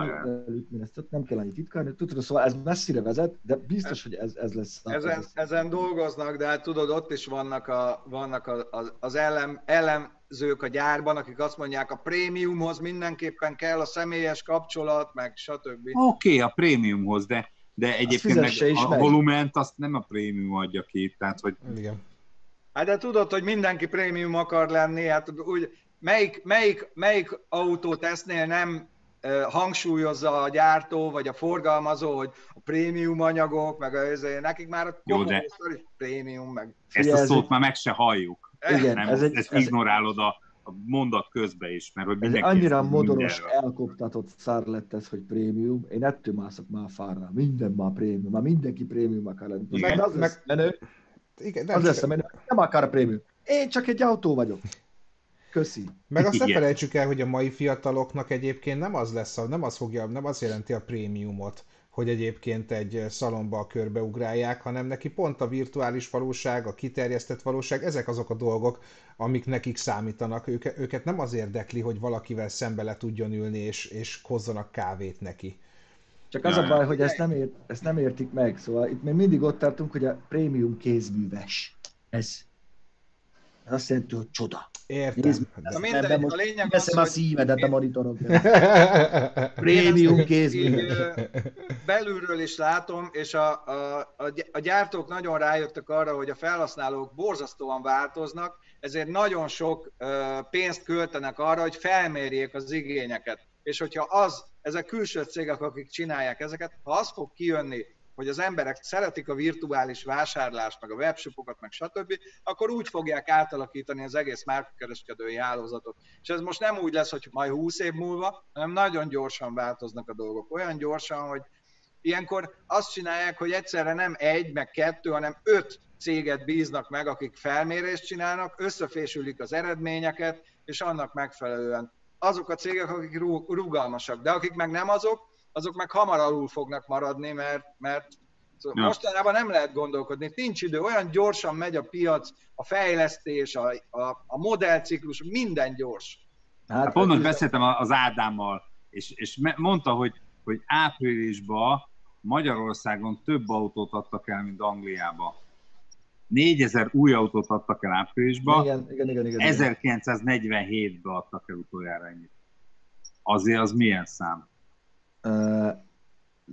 nem kell annyi titkárnő, tudod, szóval ez messzire vezet, de biztos, hogy ez, ez lesz. Ezen, ez ezen dolgoznak, de hát tudod, ott is vannak, a, vannak a, a, az ellen, ellenzők a gyárban, akik azt mondják, a prémiumhoz mindenképpen kell a személyes kapcsolat, meg stb. Oké, okay, a prémiumhoz, de, de egyébként meg a meg. volument azt nem a prémium adja ki, tehát hogy... Igen. Hát de tudod, hogy mindenki prémium akar lenni, hát úgy melyik, melyik, melyik autótesznél nem hangsúlyozza a gyártó vagy a forgalmazó, hogy a prémium anyagok, meg a, nekik már a Jó, de is prémium, meg... Ezt a szót már meg se halljuk. Igen, nem, ez egy, ezt ez ignorálod a, a mondat közbe is, mert hogy Ez annyira modoros, elkoptatott szár lett ez, hogy prémium. Én ettől mászok már fárra. Minden már prémium. Már mindenki prémium akar lenni. Igen, meg az lesz menő. Igen, nem az lesz menő. Nem akar prémium. Én csak egy autó vagyok. Köszi. Meg azt ne Igen. felejtsük el, hogy a mai fiataloknak egyébként nem az lesz, a, nem az fogja, nem az jelenti a prémiumot, hogy egyébként egy szalomba körbeugrálják, hanem neki pont a virtuális valóság, a kiterjesztett valóság, ezek azok a dolgok, amik nekik számítanak. Őke, őket nem az érdekli, hogy valakivel szembe le tudjon ülni, és, és hozzanak kávét neki. Csak az Ja, a baj, hogy ezt nem, ért, ezt nem értik meg. Szóval itt még mindig ott tartunk, hogy a prémium kézműves. Ez. Ez azt jelenti, hogy csoda. Értem. Nézd, de- Na mindegy, Ebben a lényeg az, a szívedet a én- monitoron. *laughs* Én Prémium ö, belülről is látom, és a, a, a, a gyártók nagyon rájöttek arra, hogy a felhasználók borzasztóan változnak, ezért nagyon sok ö, pénzt költenek arra, hogy felmérjék az igényeket. És hogyha az, ezek külső cégek, akik csinálják ezeket, ha az fog kijönni, hogy az emberek szeretik a virtuális vásárlást, meg a webshopokat, meg stb., akkor úgy fogják átalakítani az egész márkakereskedői hálózatot. És ez most nem úgy lesz, hogy majd 20 év múlva, hanem nagyon gyorsan változnak a dolgok. Olyan gyorsan, hogy ilyenkor azt csinálják, hogy egyszerre nem egy, meg kettő, hanem öt céget bíznak meg, akik felmérést csinálnak, összefésülik az eredményeket, és annak megfelelően azok a cégek, akik rugalmasak, de akik meg nem azok, azok meg hamar alul fognak maradni, mert, mert szóval Ja. mostanában nem lehet gondolkodni, nincs idő, olyan gyorsan megy a piac, a fejlesztés, a, a, a modellciklus, minden gyors. Hát pont most beszéltem az Ádámmal, és, és mondta, hogy, hogy áprilisban Magyarországon több autót adtak el, mint Angliába. 4000 új autót adtak el áprilisban, Igen, igen, igen, igen. igen. 1947-ben adtak el utoljára ennyit. Azért az milyen szám? Uh,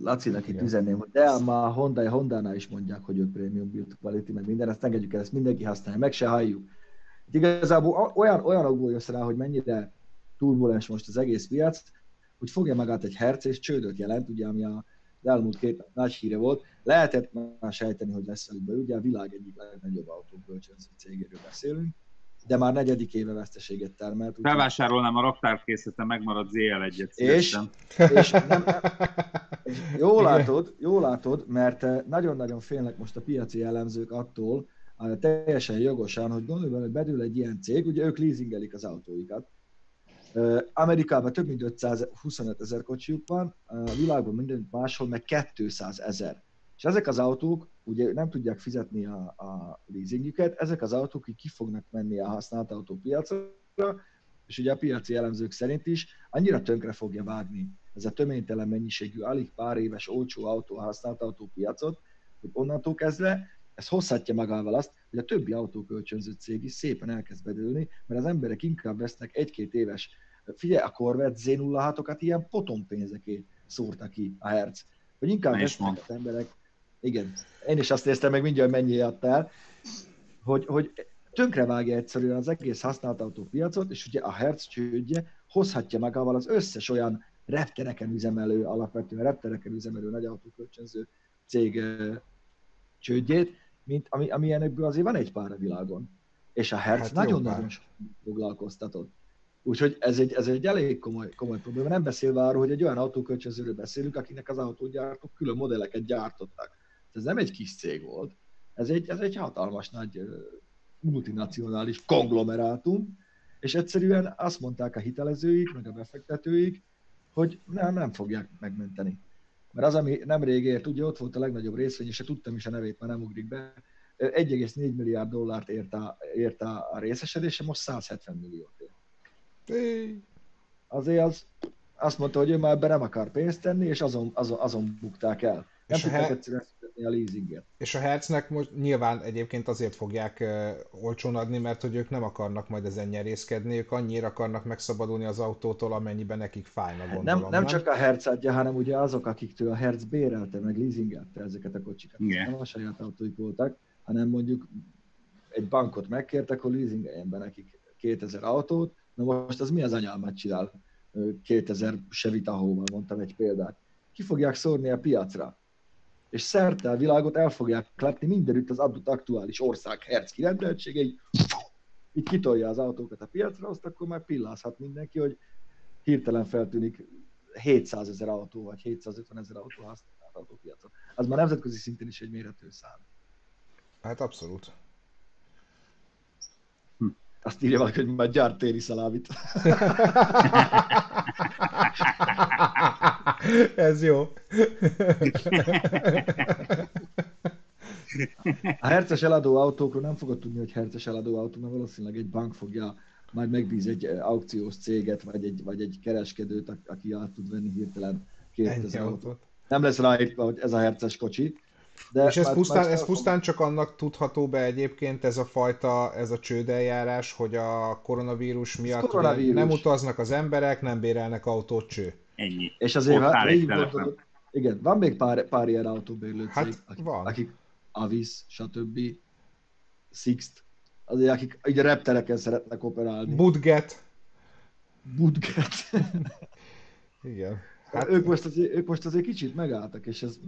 Lacinak itt üzenném, hogy de már a Honda, Honda-nál is mondják, hogy ő prémium build quality, meg minden, ezt engedjük el, ezt mindenki használja, meg se halljuk. Itt igazából olyan, olyanokból jössz rá, hogy mennyire turbulens most az egész piac, hogy fogja magát egy herc és csődöt jelent, ugye, ami a az elmúlt két nagy híre volt. Lehetett már sejteni, hogy lesz előbb, ugye a világ egyik legnagyobb autókölcsönző cégéről beszélünk, de már negyedik éve veszteséget termelt. úgyhogy- Felvásárolnám a raktárkészleten megmaradt ZL1-et. És? És nem, nem, *laughs* és jól látod, jól látod, mert eh, nagyon-nagyon félnek most a piaci jellemzők attól, eh, teljesen jogosan, hogy gondolj bele, hogy bedül egy ilyen cég, ugye ők leasingelik az autóikat. Eh, Amerikában több mint 525 ezer kocsijuk van, a világban minden máshol meg 200 ezer. És ezek az autók ugye nem tudják fizetni a, a leasingjüket, ezek az autók így ki fognak menni a használt autópiacra, és ugye a piaci jellemzők szerint is annyira tönkre fogja vágni ez a töménytelen mennyiségű, alig pár éves olcsó autó, használt autópiacot, hogy onnantól kezdve ez hozhatja magával azt, hogy a többi autókölcsönző cég is szépen elkezd bedőlni, mert az emberek inkább vesznek egy-két éves, figyelj, a Corvette Z06-okat ilyen potonpénzekért szórta ki a Hertz, hogy inkább vesznek az emberek, igen, én is azt néztem meg mindjárt, mennyi adtál, hogy, hogy tönkrevágja egyszerűen az egész használt autópiacot, és ugye a Hertz csődje hozhatja magával az összes olyan reptereken üzemelő, alapvetően reptereken üzemelő nagy autókölcsönző cég csődjét, mint ami, amilyenekből azért van egy pár a világon. És a Hertz Hát nagyon-nagyon sok foglalkoztatott. Úgyhogy ez egy, ez egy elég komoly, komoly probléma. Nem beszélve arról, hogy egy olyan autókölcsönzőről beszélünk, akinek az autógyártók külön modelleket gyártottak. Ez nem egy kis cég volt. Ez egy, ez egy hatalmas nagy multinacionális konglomerátum, és egyszerűen azt mondták a hitelezőik, meg a befektetőik, hogy nem, nem fogják megmenteni. Mert az, ami nemrég ért, ugye ott volt a legnagyobb részvény, és se tudtam is a nevét, már nem ugrik be, 1,4 milliárd dollárt ért a, ért a, részesedése, most 170 milliót ért. Azért az, azt mondta, hogy ő már ebbe nem akar pénzt tenni, és azon, azon, azon bukták el. Nem És a tudták he- egyszerűen a leasinget. És a Hertznek most nyilván egyébként azért fogják uh, olcsón adni, mert hogy ők nem akarnak majd ezen nyerészkedni, ők annyira akarnak megszabadulni az autótól, amennyiben nekik fájna, gondolom. Hát Nem, nem csak a Hertz adja, hanem ugye azok, akiktől a Hertz bérelte, meg leasingelte ezeket a kocsikat. Igen. Nem a saját autóik voltak, hanem mondjuk egy bankot megkértek, hogy leasingeljen be nekik 2000 autót. Na most az mi az anyámat csinál? Ö, 2000 Chevy Tahoe-val mondtam egy példát. Ki fogják szórni a piacra? És szerte a világot el fogják klepni mindenütt az adott aktuális ország Hertz kirendeltségei, így kitolja az autókat a piacra, azt akkor már pillázhat mindenki, hogy hirtelen feltűnik 700 ezer autó, vagy 750 ezer autó használt autópiacon. Az már nemzetközi szinten is egy mérhető szám. Hát abszolút. Azt írja valaki, hogy már gyárt téli szalámit. *laughs* Ez jó. A herces eladó autókról nem fogod tudni, hogy herces eladó autó, mert valószínűleg egy bank fogja majd megbíz egy eh, aukciós céget, vagy egy, vagy egy kereskedőt, aki át tud venni hirtelen 2000 autót. Nem lesz ráírva, hogy ez a herces kocsi. De és ez, pusztán, ez pusztán csak annak tudható be egyébként ez a fajta, ez a csődeljárás, hogy a koronavírus miatt koronavírus. nem utaznak az emberek, nem bérelnek autót cső. Ennyi. És azért, ha így gondolod, igen, van még pár, pár ilyen autóbérlő cég, hát, akik, van. akik Avis, stb. Sixt, azért akik ugye reptereken szeretnek operálni. Budget. Budget. Igen. Hát... Ők, most azért, ők most azért kicsit megálltak, és ez...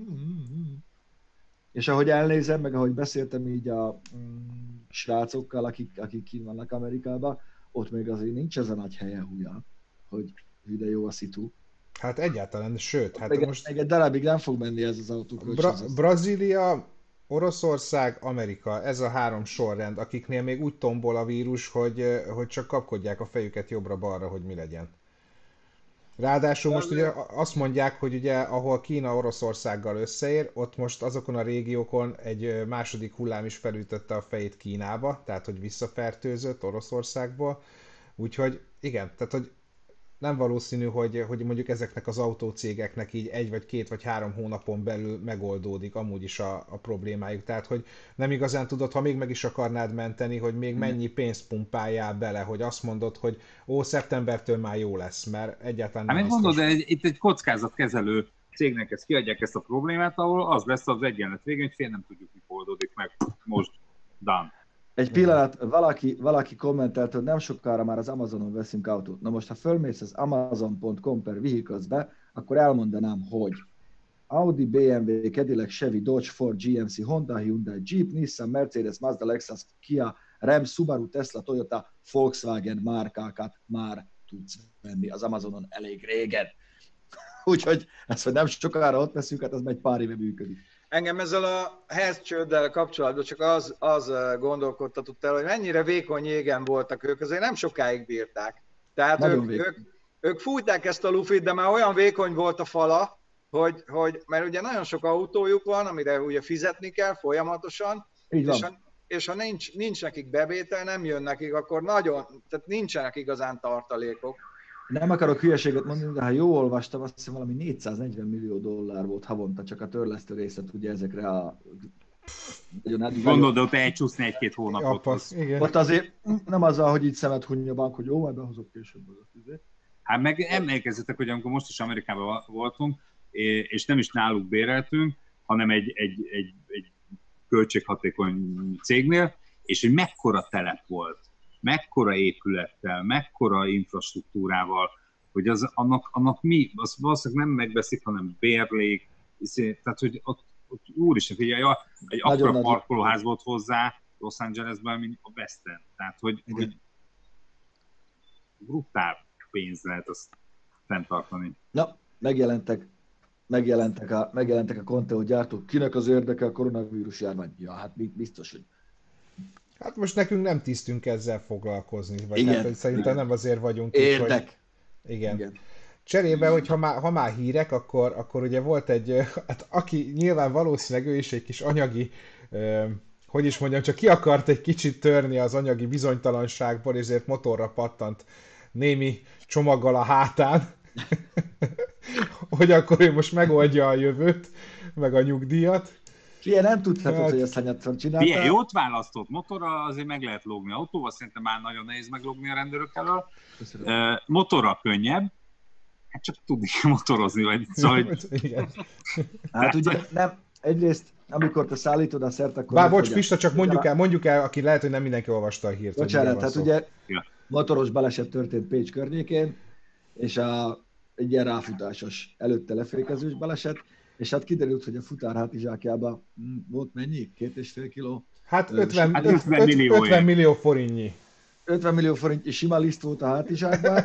És ahogy elnézem, meg ahogy beszéltem így a mm, srácokkal, akik, akik kint vannak Amerikában, ott még azért nincs ez a nagy helye húja, hogy ide jó a szitu. Hát egyáltalán, sőt, hát még, most... Még egy darabig nem fog menni ez az autó. Bra- Brazília, Oroszország, Amerika, ez a három sorrend, akiknél még úgy tombol a vírus, hogy, hogy csak kapkodják a fejüket jobbra-balra, hogy mi legyen. Ráadásul most ugye azt mondják, hogy ugye ahol Kína Oroszországgal összeér, ott most azokon a régiókon egy második hullám is felütötte a fejét Kínába, tehát hogy visszafertőzött Oroszországból. Úgyhogy igen, tehát hogy nem valószínű, hogy, hogy mondjuk ezeknek az autócégeknek így egy vagy két vagy három hónapon belül megoldódik amúgy is a, a problémájuk. Tehát, hogy nem igazán tudod, ha még meg is akarnád menteni, hogy még mennyi pénzt pumpáljál bele, hogy azt mondod, hogy ó, szeptembertől már jó lesz, mert egyáltalán nem Hát mondod, de egy, itt egy kockázatkezelő cégnek ezt kiadják ezt a problémát, ahol az lesz az egyenlet végén, hogy fél nem tudjuk, mi oldódik meg most. Done. Egy pillanat, valaki, valaki kommentelt, hogy nem sokára már az Amazonon veszünk autót. Na most, ha fölmész az amazon.com per vehicles akkor elmondanám, hogy Audi, BMW, Cadillac, Chevy, Dodge, Ford, GMC, Honda, Hyundai, Jeep, Nissan, Mercedes, Mazda, Lexus, Kia, Ram, Subaru, Tesla, Toyota, Volkswagen márkákat már tudsz venni az Amazonon elég régen. *laughs* Úgyhogy ezt, hogy nem sokára ott veszünk, hát az megy pár éve működik. Engem ezzel a hezcsőddel kapcsolatban csak az, az gondolkodtatott el, hogy mennyire vékony jégen voltak ők, azért nem sokáig bírták. Tehát ők, ők, ők fújták ezt a lufit, de már olyan vékony volt a fala, hogy, hogy mert ugye nagyon sok autójuk van, amire ugye fizetni kell folyamatosan, és ha, és ha nincs, nincs nekik bevétel, nem jön nekik, akkor nagyon, tehát nincsenek igazán tartalékok. Nem akarok hülyeséget mondani, de ha jól olvastam, azt hiszem valami 440 millió dollár volt havonta csak a törlesztő részlet ugye ezekre a Gondolod, ott elcsúszni egy-két hónapot. Japasz, igen. Ott azért nem az, hogy így szemet hunja a bank, hogy jó, majd behozok később az. Hát meg emlékezzetek, hogy amikor most is Amerikában voltunk, és nem is náluk béreltünk, hanem egy, egy, egy, egy költséghatékony cégnél, és hogy mekkora telep volt mekkora épülettel, mekkora infrastruktúrával, hogy az, annak, annak mi, az valószínűleg nem megbeszik, hanem bérlék, tehát hogy ott, ott úristen, figyelj, egy akkora parkolóház volt hozzá Los Angelesben, mint a West End. Tehát, hogy, hogy brutál pénz lehet azt fenntartani. Na, megjelentek megjelentek a, megjelentek a Conteo gyártók. Kinek az érdeke a koronavírus járvány? Ja, hát biztos, hogy Hát most nekünk nem tisztünk ezzel foglalkozni, vagy igen, hát, szerintem igen. nem azért vagyunk Érdek. itt, hogy... Igen. igen. Cserébe, hogy ha már, ha már hírek, akkor, akkor ugye volt egy, hát aki nyilván valószínűleg ő is egy kis anyagi, hogy is mondjam, csak ki akart egy kicsit törni az anyagi bizonytalanságból, ezért motorra pattant némi csomaggal a hátán, *laughs* hogy akkor ő most megoldja a jövőt, meg a nyugdíjat. Ilyen nem tudhatod, hát, hogy ezt hányatszor csináltál. Ilyen jót választott motorra, azért meg lehet lógni autóval, szerintem már nagyon nehéz meglógni a rendőrök elől. Uh, motorra könnyebb, hát csak tudni motorozni, vagy szóval... *laughs* Igen. Hát ugye nem, egyrészt amikor te szállítod a szert, akkor... Bár bocs, Pista, csak mondjuk el, mondjuk el, aki lehet, hogy nem mindenki olvasta a hírt. Bocsánat, tehát ugye ja. motoros baleset történt Pécs környékén, és a, egy ilyen ráfutásos előtte lefékezős baleset, és hát kiderült, hogy a futár hátizsákjában hm, volt mennyi? Két és fél kiló? Hát 50, hát 50, millió, 50 millió forintnyi. 50 millió forint sima liszt volt a hátizsákban,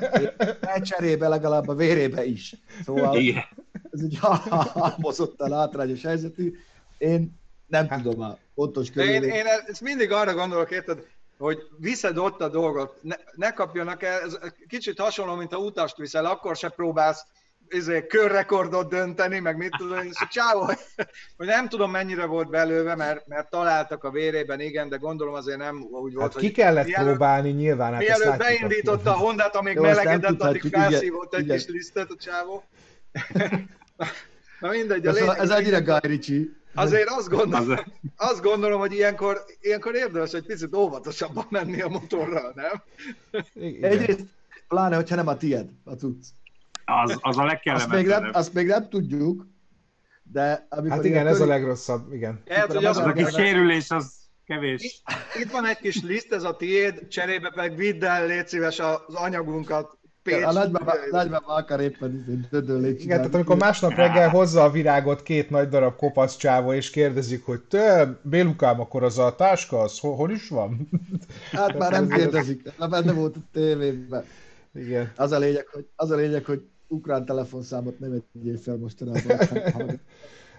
cserébe legalább a vérébe is. Szóval Igen. ez egy halmozottan hátrányos helyzetű. Én nem hát. tudom a pontos körülmény. Én, én ezt mindig arra gondolok, érted, hogy viszed ott a dolgot, ne, ne kapjanak el, ez kicsit hasonló, mint a utast viszel, akkor se próbálsz izé, körrekordot dönteni, meg mit tudom, és a csávó, hogy nem tudom mennyire volt belőve, mert, mert találtak a vérében, igen, de gondolom azért nem úgy volt, hát ki kellett mielőtt, próbálni nyilván. Hát mielőtt beindította a Hondát, amíg Jó, melegedett, addig felszívott egy igen. kis lisztet a csávó. *laughs* Na mindegy, a lényeg, ez egyre Guy Ritchie. Azért azt gondolom, azt gondolom, hogy ilyenkor, ilyenkor érdemes egy picit óvatosabban menni a motorral, nem? Egyrészt, pláne, hogyha nem a tied, a tudsz. Az, az a legkellemetlenebb. Azt még, nem, azt még nem tudjuk, de amikor Hát igen, ez a legrosszabb, igen. Hát, hogy az, az a kis sérülés, az kevés. Itt, itt van egy kis liszt, ez a tiéd, cserébe pedig vidd el, légy szíves az anyagunkat Pécs. A nagymama, akar éppen dödölni. Igen, tehát amikor másnap reggel hozza a virágot két nagy darab kopasz csávó, és kérdezik, hogy te, Bélukám, akkor az a táska, az hol, hol is van? Hát *laughs* már nem kérdezik, már benne volt a tévében. Igen. Az a lényeg, hogy, az a lényeg, hogy ukrán telefonszámot nem egyél fel mostanában.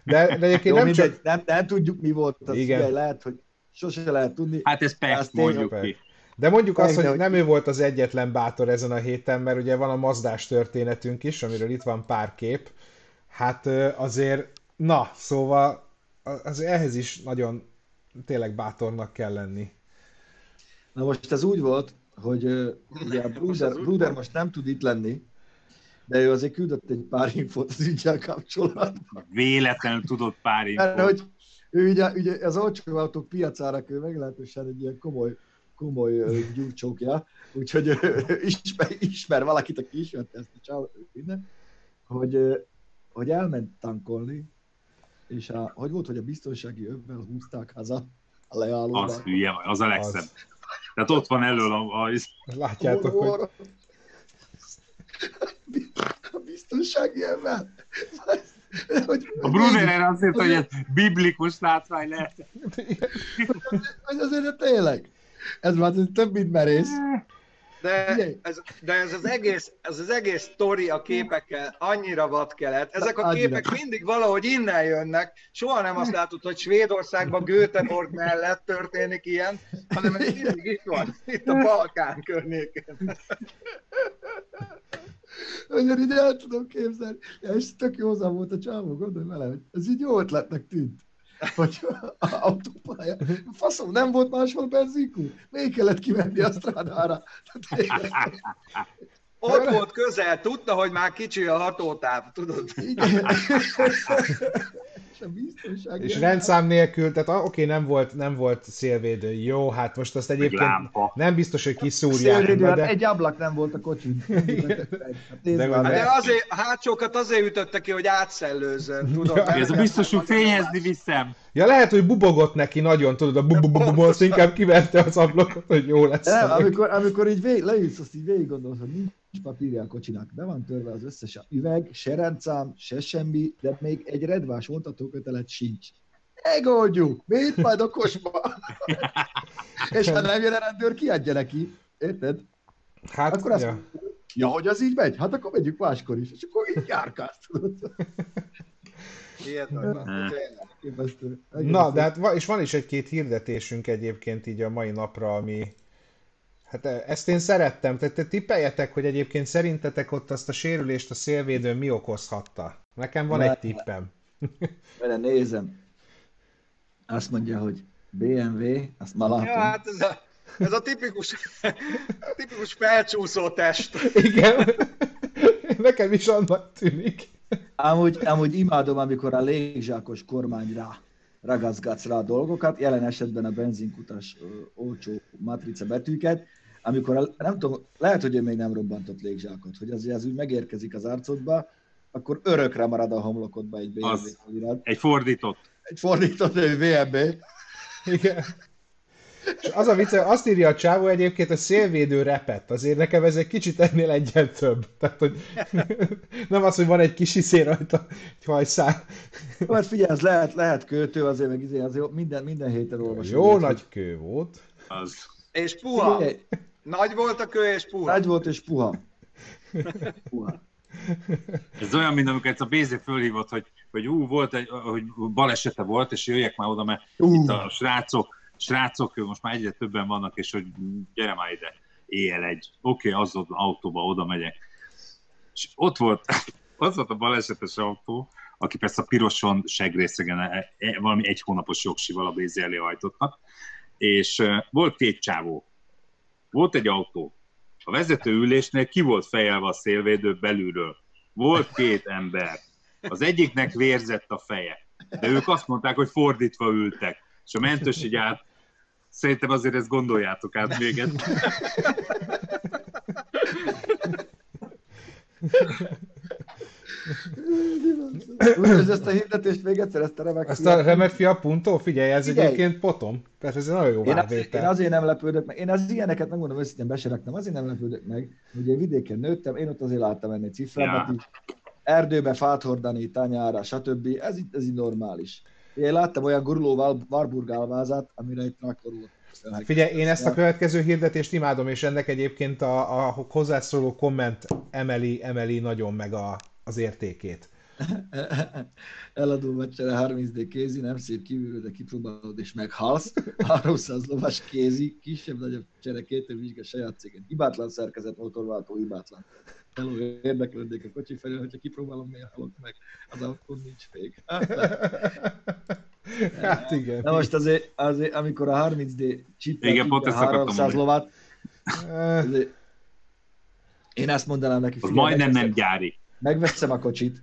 De, de egyébként Jó, nem mindegy, csak... Nem, nem tudjuk, mi volt. Az Igen. Figyelj, lehet, hogy sose lehet tudni. Hát ez persze, mondjuk ki. De mondjuk azt, hogy nem ő volt az egyetlen bátor ezen a héten, mert ugye van a mazdás történetünk is, amiről itt van pár kép. Hát azért, na, szóval az ehhez is nagyon tényleg bátornak kell lenni. Na most ez úgy volt, hogy ugye a Bruder, Bruder most nem tud itt lenni, de ő azért küldött egy pár infót az ügyel kapcsolatban. Véletlenül tudott pár infót. Mert, hogy ő ugye, ugye az olcsó autók piacára ő meglehetősen egy ilyen komoly komoly gyúcsókja, úgyhogy ismer, ismer valakit, aki ismerte ezt a csáv, minden, hogy, hogy elment tankolni, és a, hogy volt, hogy a biztonsági övvel húzták haza a leállóban. Az hülye, az a legszebb. Az. Tehát ott van elől a... a... Látjátok, a, hogy... A biztonsági. Hogy, a azt mondta, hogy ez biblikus látvány lehet. Hogy azért tényleg. Ez már több, mint merész. De ez, de ez az egész, ez az egész sztori a képekkel annyira vad kelet. Ezek a képek mindig valahogy innen jönnek. Soha nem azt látod, hogy Svédországban Göteborg mellett történik ilyen, hanem ez mindig itt van, itt a Balkán környéken. Hogy ide el tudom képzelni. És tök józan volt a csávó, gondolj vele, hogy ez így jó ötletnek tűnt vagy autópálya. Faszom, nem volt máshol benzinkú? Még kellett kimenni a strádára. Ott volt közel, tudta, hogy már kicsi a hatótáv, tudod? Igen. *laughs* És rendszám nélkül, tehát oké, okay, nem volt, nem volt szélvédő, jó, hát most azt egyébként nem biztos, hogy kiszúrják. De... Hát egy ablak nem volt a kocsin. *laughs* de, de, de azért, a hátsókat azért ütötte ki, hogy átszellőzzön, *laughs* tudod? Ja, ez a biztos, hogy fényezni viszem. Ja, lehet, hogy bubogott neki nagyon, tudod, a bu azt inkább kiverte az ablakot, hogy jó lesz. Nem, amikor, amikor így vég, leülsz, azt így végig gondolod, hogy nincs papírja a kocsinak, be van törve az összes üveg, se rendszám, se semmi, de még egy redvás vontatókötelet sincs. Megoldjuk, miért majd okosba? *laughs* És ha nem jön a rendőr, kiadja neki, érted? Hát, akkor azt ja. Mondja, ja, hogy az így megy? Hát akkor megyünk máskor is, és akkor így járkálsz, *laughs* Na, de hát és van is egy-két hirdetésünk egyébként így a mai napra, ami, Hát e, ezt én szerettem. Tehát te tippeljetek, hogy egyébként szerintetek ott azt a sérülést a szélvédőn mi okozhatta. Nekem van egy tippem. *laughs* Vele nézem. Azt mondja, hogy BMW, azt már látom. Ja, hát ez a, ez a tipikus, tipikus felcsúszó test. Igen. *laughs* Nekem is annak tűnik. Amúgy, amúgy imádom, amikor a légzsákos kormány rá ragaszgatsz rá a dolgokat, jelen esetben a benzinkutas olcsó matrica betűket, amikor, a, nem tudom, lehet, hogy ő még nem robbantott légzsákot, hogy azért az úgy megérkezik az arcodba, akkor örökre marad a homlokodba egy BMW az, Egy fordított. Egy fordított, egy VMB. Igen. És az a vicce, azt írja a csávó egyébként, a szélvédő repett. Azért nekem ez egy kicsit ennél egyen több. Tehát, hogy *laughs* nem az, hogy van egy kis iszé rajta, egy hajszál. Mert figyelj, ez lehet, lehet kőtő, azért meg izé, azért minden, minden héten olvasom. Jó nagy kő volt. Az. És puha. Figyelj, nagy volt a kő és puha. Nagy volt és puha. puha. Ez olyan, mint amikor a Bézé fölhívott, hogy, hogy ú, volt egy, hogy balesete volt, és jöjjek már oda, mert uh. itt a srácok, srácok, most már egyre többen vannak, és hogy gyere már ide, éjjel egy. Oké, okay, az autóba oda megyek. És ott volt, *laughs* az volt a balesetes autó, aki persze a piroson segrészegen e, e, valami egy hónapos jogsival a BZ elé hajtottak, és volt két csávó. Volt egy autó. A vezető ülésnél ki volt fejelve a szélvédő belülről. Volt két ember. Az egyiknek vérzett a feje. De ők azt mondták, hogy fordítva ültek. És a mentős így át, szerintem azért ezt gondoljátok át még Úgy, ezt a hirdetést még egyszer, ezt a remek Ezt a remek fia puntó, figyelj, ez Figyelj. egyébként potom. Persze ez egy nagyon jó én, azért, én azért nem lepődök meg, én az ilyeneket megmondom őszintén beseregtem, azért nem lepődök meg, hogy én vidéken nőttem, én ott azért láttam enni cifrámat ja. is, erdőbe fát hordani, tanyára, stb. Ez, ez így normális. Én láttam olyan guruló Warburg alvázát, amire egy traktor volt. Figyelj, én ezt a következő hirdetést imádom, és ennek egyébként a, a hozzászóló komment emeli, emeli nagyon meg a, az értékét. *laughs* Eladó meccsere 30D kézi, nem szép kívülről, de kipróbálod és meghalsz. 300 lovas kézi, kisebb-nagyobb csere, két vizsga saját cégen. Hibátlan szerkezet, motorváltó, hibátlan. Hello, érdeklődnék a kocsi felül, hogyha kipróbálom, miért halok meg, az akkor nincs fék. *laughs* Hát igen. Na most azért, azért amikor a 30D csippel 300 lovat, azért, én ezt mondanám neki. Az majdnem nem gyári. Megveszem a kocsit,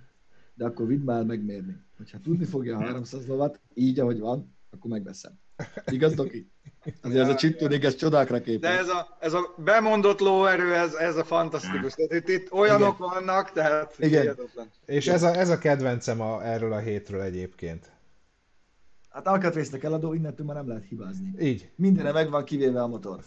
de akkor vidd már megmérni. Hogyha tudni fogja a 300 lovat, így ahogy van, akkor megveszem. Igaz, Doki? Azért ez a chiptuning, ez csodákra képes. De ez a, ez a bemondott lóerő, ez, ez a fantasztikus. Tehát itt, itt olyanok Igen. vannak, tehát Igen. És ez a, ez a kedvencem a, erről a hétről egyébként. Hát Alcatrésznek eladó, innentől már nem lehet hibázni. Így. Mindene megvan, kivéve a motor.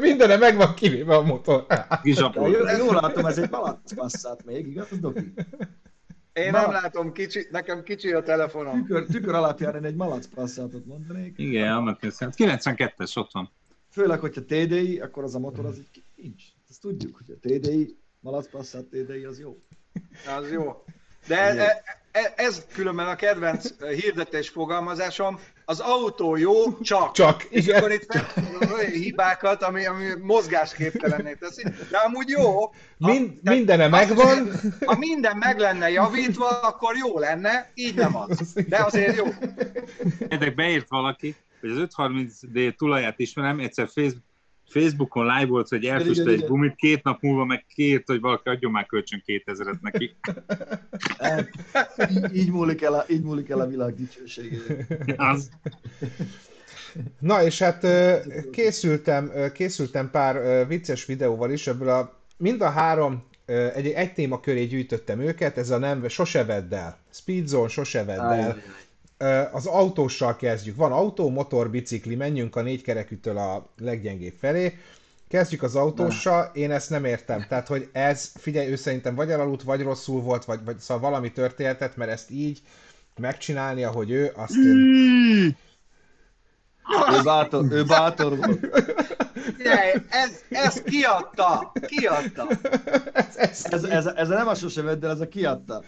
Mindene megvan, kivéve a motor. Jól, jól látom, ez egy malac még, igaz, Doki? Én Ma... nem látom, kicsi, nekem kicsi a telefonom. Tükör, tükör alapján én egy malac passzátot mondanék. Igen, annak 92-es ott van. Főleg, hogyha TDI, akkor az a motor az így nincs. Ezt tudjuk, hogy a TDI, malac passzát TDI az jó. Az jó. De e, e, ez különben a kedvenc hirdetés fogalmazásom, az autó jó, csak. Csak, és igen. akkor itt olyan hibákat, ami, ami mozgásképtelenné teszi, de amúgy jó. Mind, a, mindene megvan. Ha minden meg lenne javítva, akkor jó lenne, így nem az. De azért jó. Edek beírt valaki, hogy az 530D tulaját ismerem, egyszer Facebook Facebookon live volt, hogy elfüstte egy gumit, két nap múlva meg két, hogy valaki adjon már kölcsön 2000-et neki. *laughs* Így, így, múlik el a, így múlik el a világ dicsősége. Az. Na és hát készültem, készültem pár vicces videóval is, ebből a, mind a három egy, egy téma köré gyűjtöttem őket, ez a nem, sose vedd el. Speedzone, sose vedd el az autóssal kezdjük. Van autó, motor, bicikli, menjünk a négykerekűtől a leggyengébb felé. Kezdjük az autóssal, én ezt nem értem. Tehát, hogy ez, figyelj, ő szerintem vagy elaludt, vagy rosszul volt, vagy, vagy szóval valami történetet, mert ezt így megcsinálni, ahogy ő, azt én... Ő bátor, ő bátor volt. Ez, ez kiadta, kiadta. Ez, ez, ez, ez, ez nem a sose vedd el, ez a kiadta.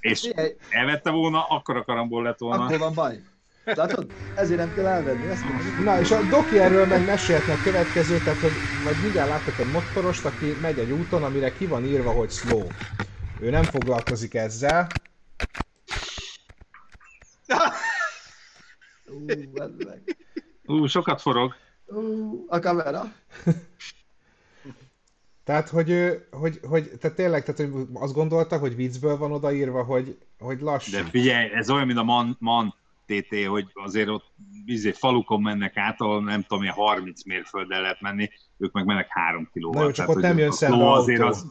És elvette volna, akkor a karamból lett volna. Akkor van baj. Látod? Ezért nem kell elvenni. Ezt Na, és a Doki erről meg mesélhetne a következő, tehát hogy majd mindjárt láttak egy motorost, aki megy egy úton, amire ki van írva, hogy slow. Ő nem foglalkozik ezzel. Ú, sokat forog. Ú, a kamera. *laughs* Tehát, hogy, hogy, hogy tehát tényleg, tehát, hogy azt gondolta, hogy viccből van odaírva, hogy, hogy lassú. De figyelj, ez olyan, mint a Man, man TT, hogy azért ott izé, falukon mennek át, ahol nem tudom, ilyen 30 mérfölddel lehet menni, ők meg mennek 3 kilóval. Na csak ott nem jön szembe azért az,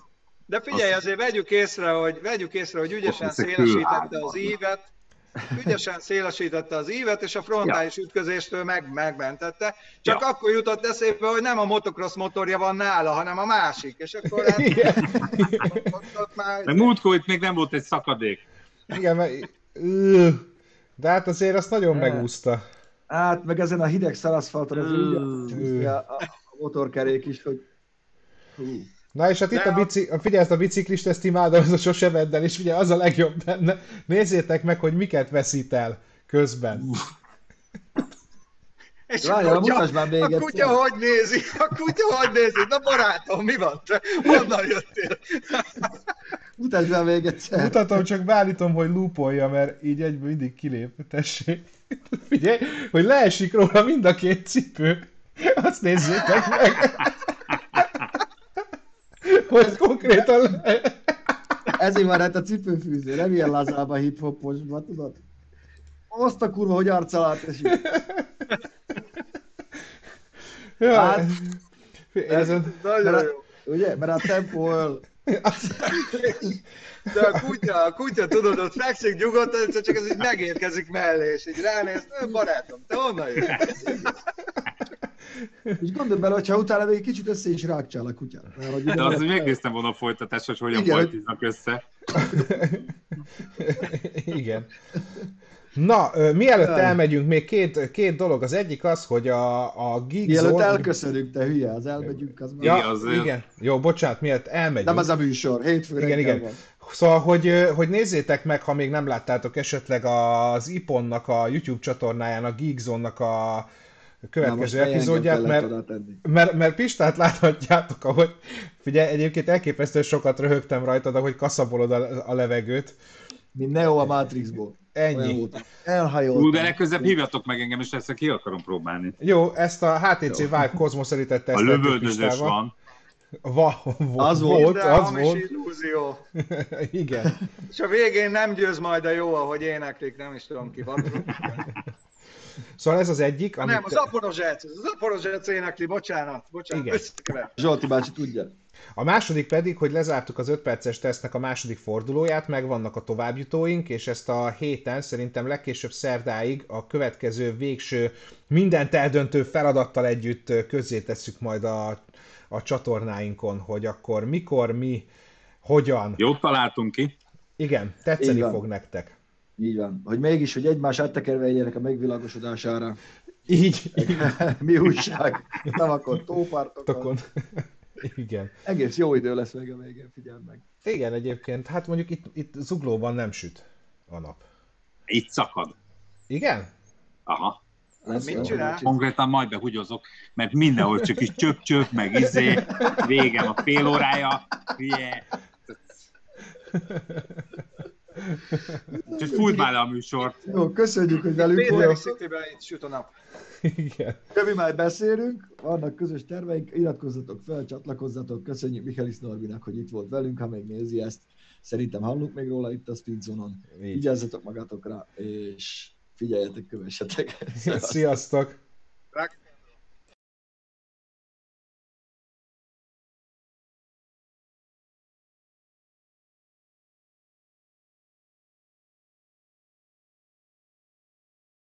De figyelj, azért vegyük észre, hogy, vegyük észre, hogy ügyesen szélesítette az ívet, ügyesen szélesítette az ívet, és a frontális ja. ütközéstől meg, megmentette. Csak ja. akkor jutott eszébe, hogy nem a motocross motorja van nála, hanem a másik. És akkor *laughs* hát, ott, ott már... Meg múltkor itt még nem volt egy szakadék. Igen, mert... De hát azért azt nagyon megúszta. Hát, meg ezen a hideg szalaszfalton az úgy a, a motorkerék is, hogy... Hú. Na és hát itt a, bici... figyelj, ezt a biciklist, ezt imádom, ez a sose vedd el, és ugye az a legjobb benne. Nézzétek meg, hogy miket veszít el közben. *laughs* És Várjál, a kutya, már még a egyszer. kutya hogy nézi? A kutya hogy nézi? Na barátom, mi van? Te honnan jöttél? *laughs* Mutasd már még egyszer. Mutatom, csak beállítom, hogy lúpolja, mert így egyből mindig kilép. Tessék. Figyelj, hogy leesik róla mind a két cipő. Azt nézzétek meg. Hogy konkrétan le... Ezért van hát a cipőfűző, nem ilyen lazába hip-hoposba, tudod? Azt a kurva, hogy arccal átesik. Ja, Hát- Én ezen... Nagyon Mert- jó. Ugye? Mert a tempó öl. De a kutya, a kutya, tudod, ott fekszik nyugodtan, csak ez így megérkezik mellé, és így ránéz, "Ö, barátom, te honnan jössz? És gondolj bele, hogyha utána még kicsit össze is rákcsál a kutyát. Mert, hogy De az, hogy megnéztem volna a folytatást, hogy hogyan Igen, hogy- folytiznak össze. *laughs* Igen. Na, mielőtt elmegyünk, még két, két dolog. Az egyik az, hogy a, a Geek Mielőtt Zone... elköszönünk, te hülye, az elmegyünk, az már. Ja, Igen, az- igen. Jó, bocsánat, miért elmegyünk. Nem az a műsor, hétfő Igen, igen. van. Szóval, hogy, hogy nézzétek meg, ha még nem láttátok esetleg az Iponnak a YouTube csatornáján, a Geek Zone-nak a Na, most következő engem epizódját, mert, mert, mert Pistát láthatjátok, ahogy figyelj, egyébként elképesztően sokat röhögtem rajtad, ahogy kaszabolod a, a levegőt. Mint Neo a Matrixból. Ennyi. volt. Elhajoltam. Ú, de legközelebb hívjatok meg engem, és ezt ki akarom próbálni. Jó, ezt a HTC Vive Cosmos Elite-et A teszteltük lövöldözős van. Va, va, Az volt, volt, De az hamis volt. illúzió. Igen. És a végén nem győz majd a jó, ahogy éneklik, nem is tudom ki van. Szóval ez az egyik, amit... Nem, az Aporozsec, az Aporozsec énekli, bocsánat, bocsánat, Igen. összekever. Zsolti bácsi tudja. A második pedig, hogy lezártuk az 5 perces tesztnek a második fordulóját, megvannak a továbbjutóink, és ezt a héten szerintem legkésőbb szerdáig a következő végső mindent eldöntő feladattal együtt közzétesszük majd a, a csatornáinkon, hogy akkor mikor, mi, hogyan. Jót találtunk ki. Igen, tetszeni van. fog nektek. Így van. Hogy mégis, hogy egymás áttekerve egyenek a megvilágosodására. Így, *laughs* Mi újság? Tavakon, tópartokon. tokon. Igen. Egész jó idő lesz még a végén, figyeld meg. Igen, egyébként, hát mondjuk itt, itt zuglóban nem süt a nap. Itt szakad. Igen? Aha. Lesz Mit csinál? Konkrétan majd behugyozok, mert mindenhol csak is csöp-csöp, meg izé, végem a fél órája. Yeah. *laughs* Csak fújt már le a műsort. Jó, köszönjük, hogy velünk Péteri volt. Cityben itt süt a nap. Igen. Jövő már beszélünk, vannak közös terveink, iratkozzatok fel, csatlakozzatok, köszönjük Michaelis Norbinak, hogy itt volt velünk, ha még nézi ezt. Szerintem hallunk még róla itt a Speedzone-on. Így. Vigyázzatok magatokra, és figyeljetek, kövessetek. Sziasztok! Rak-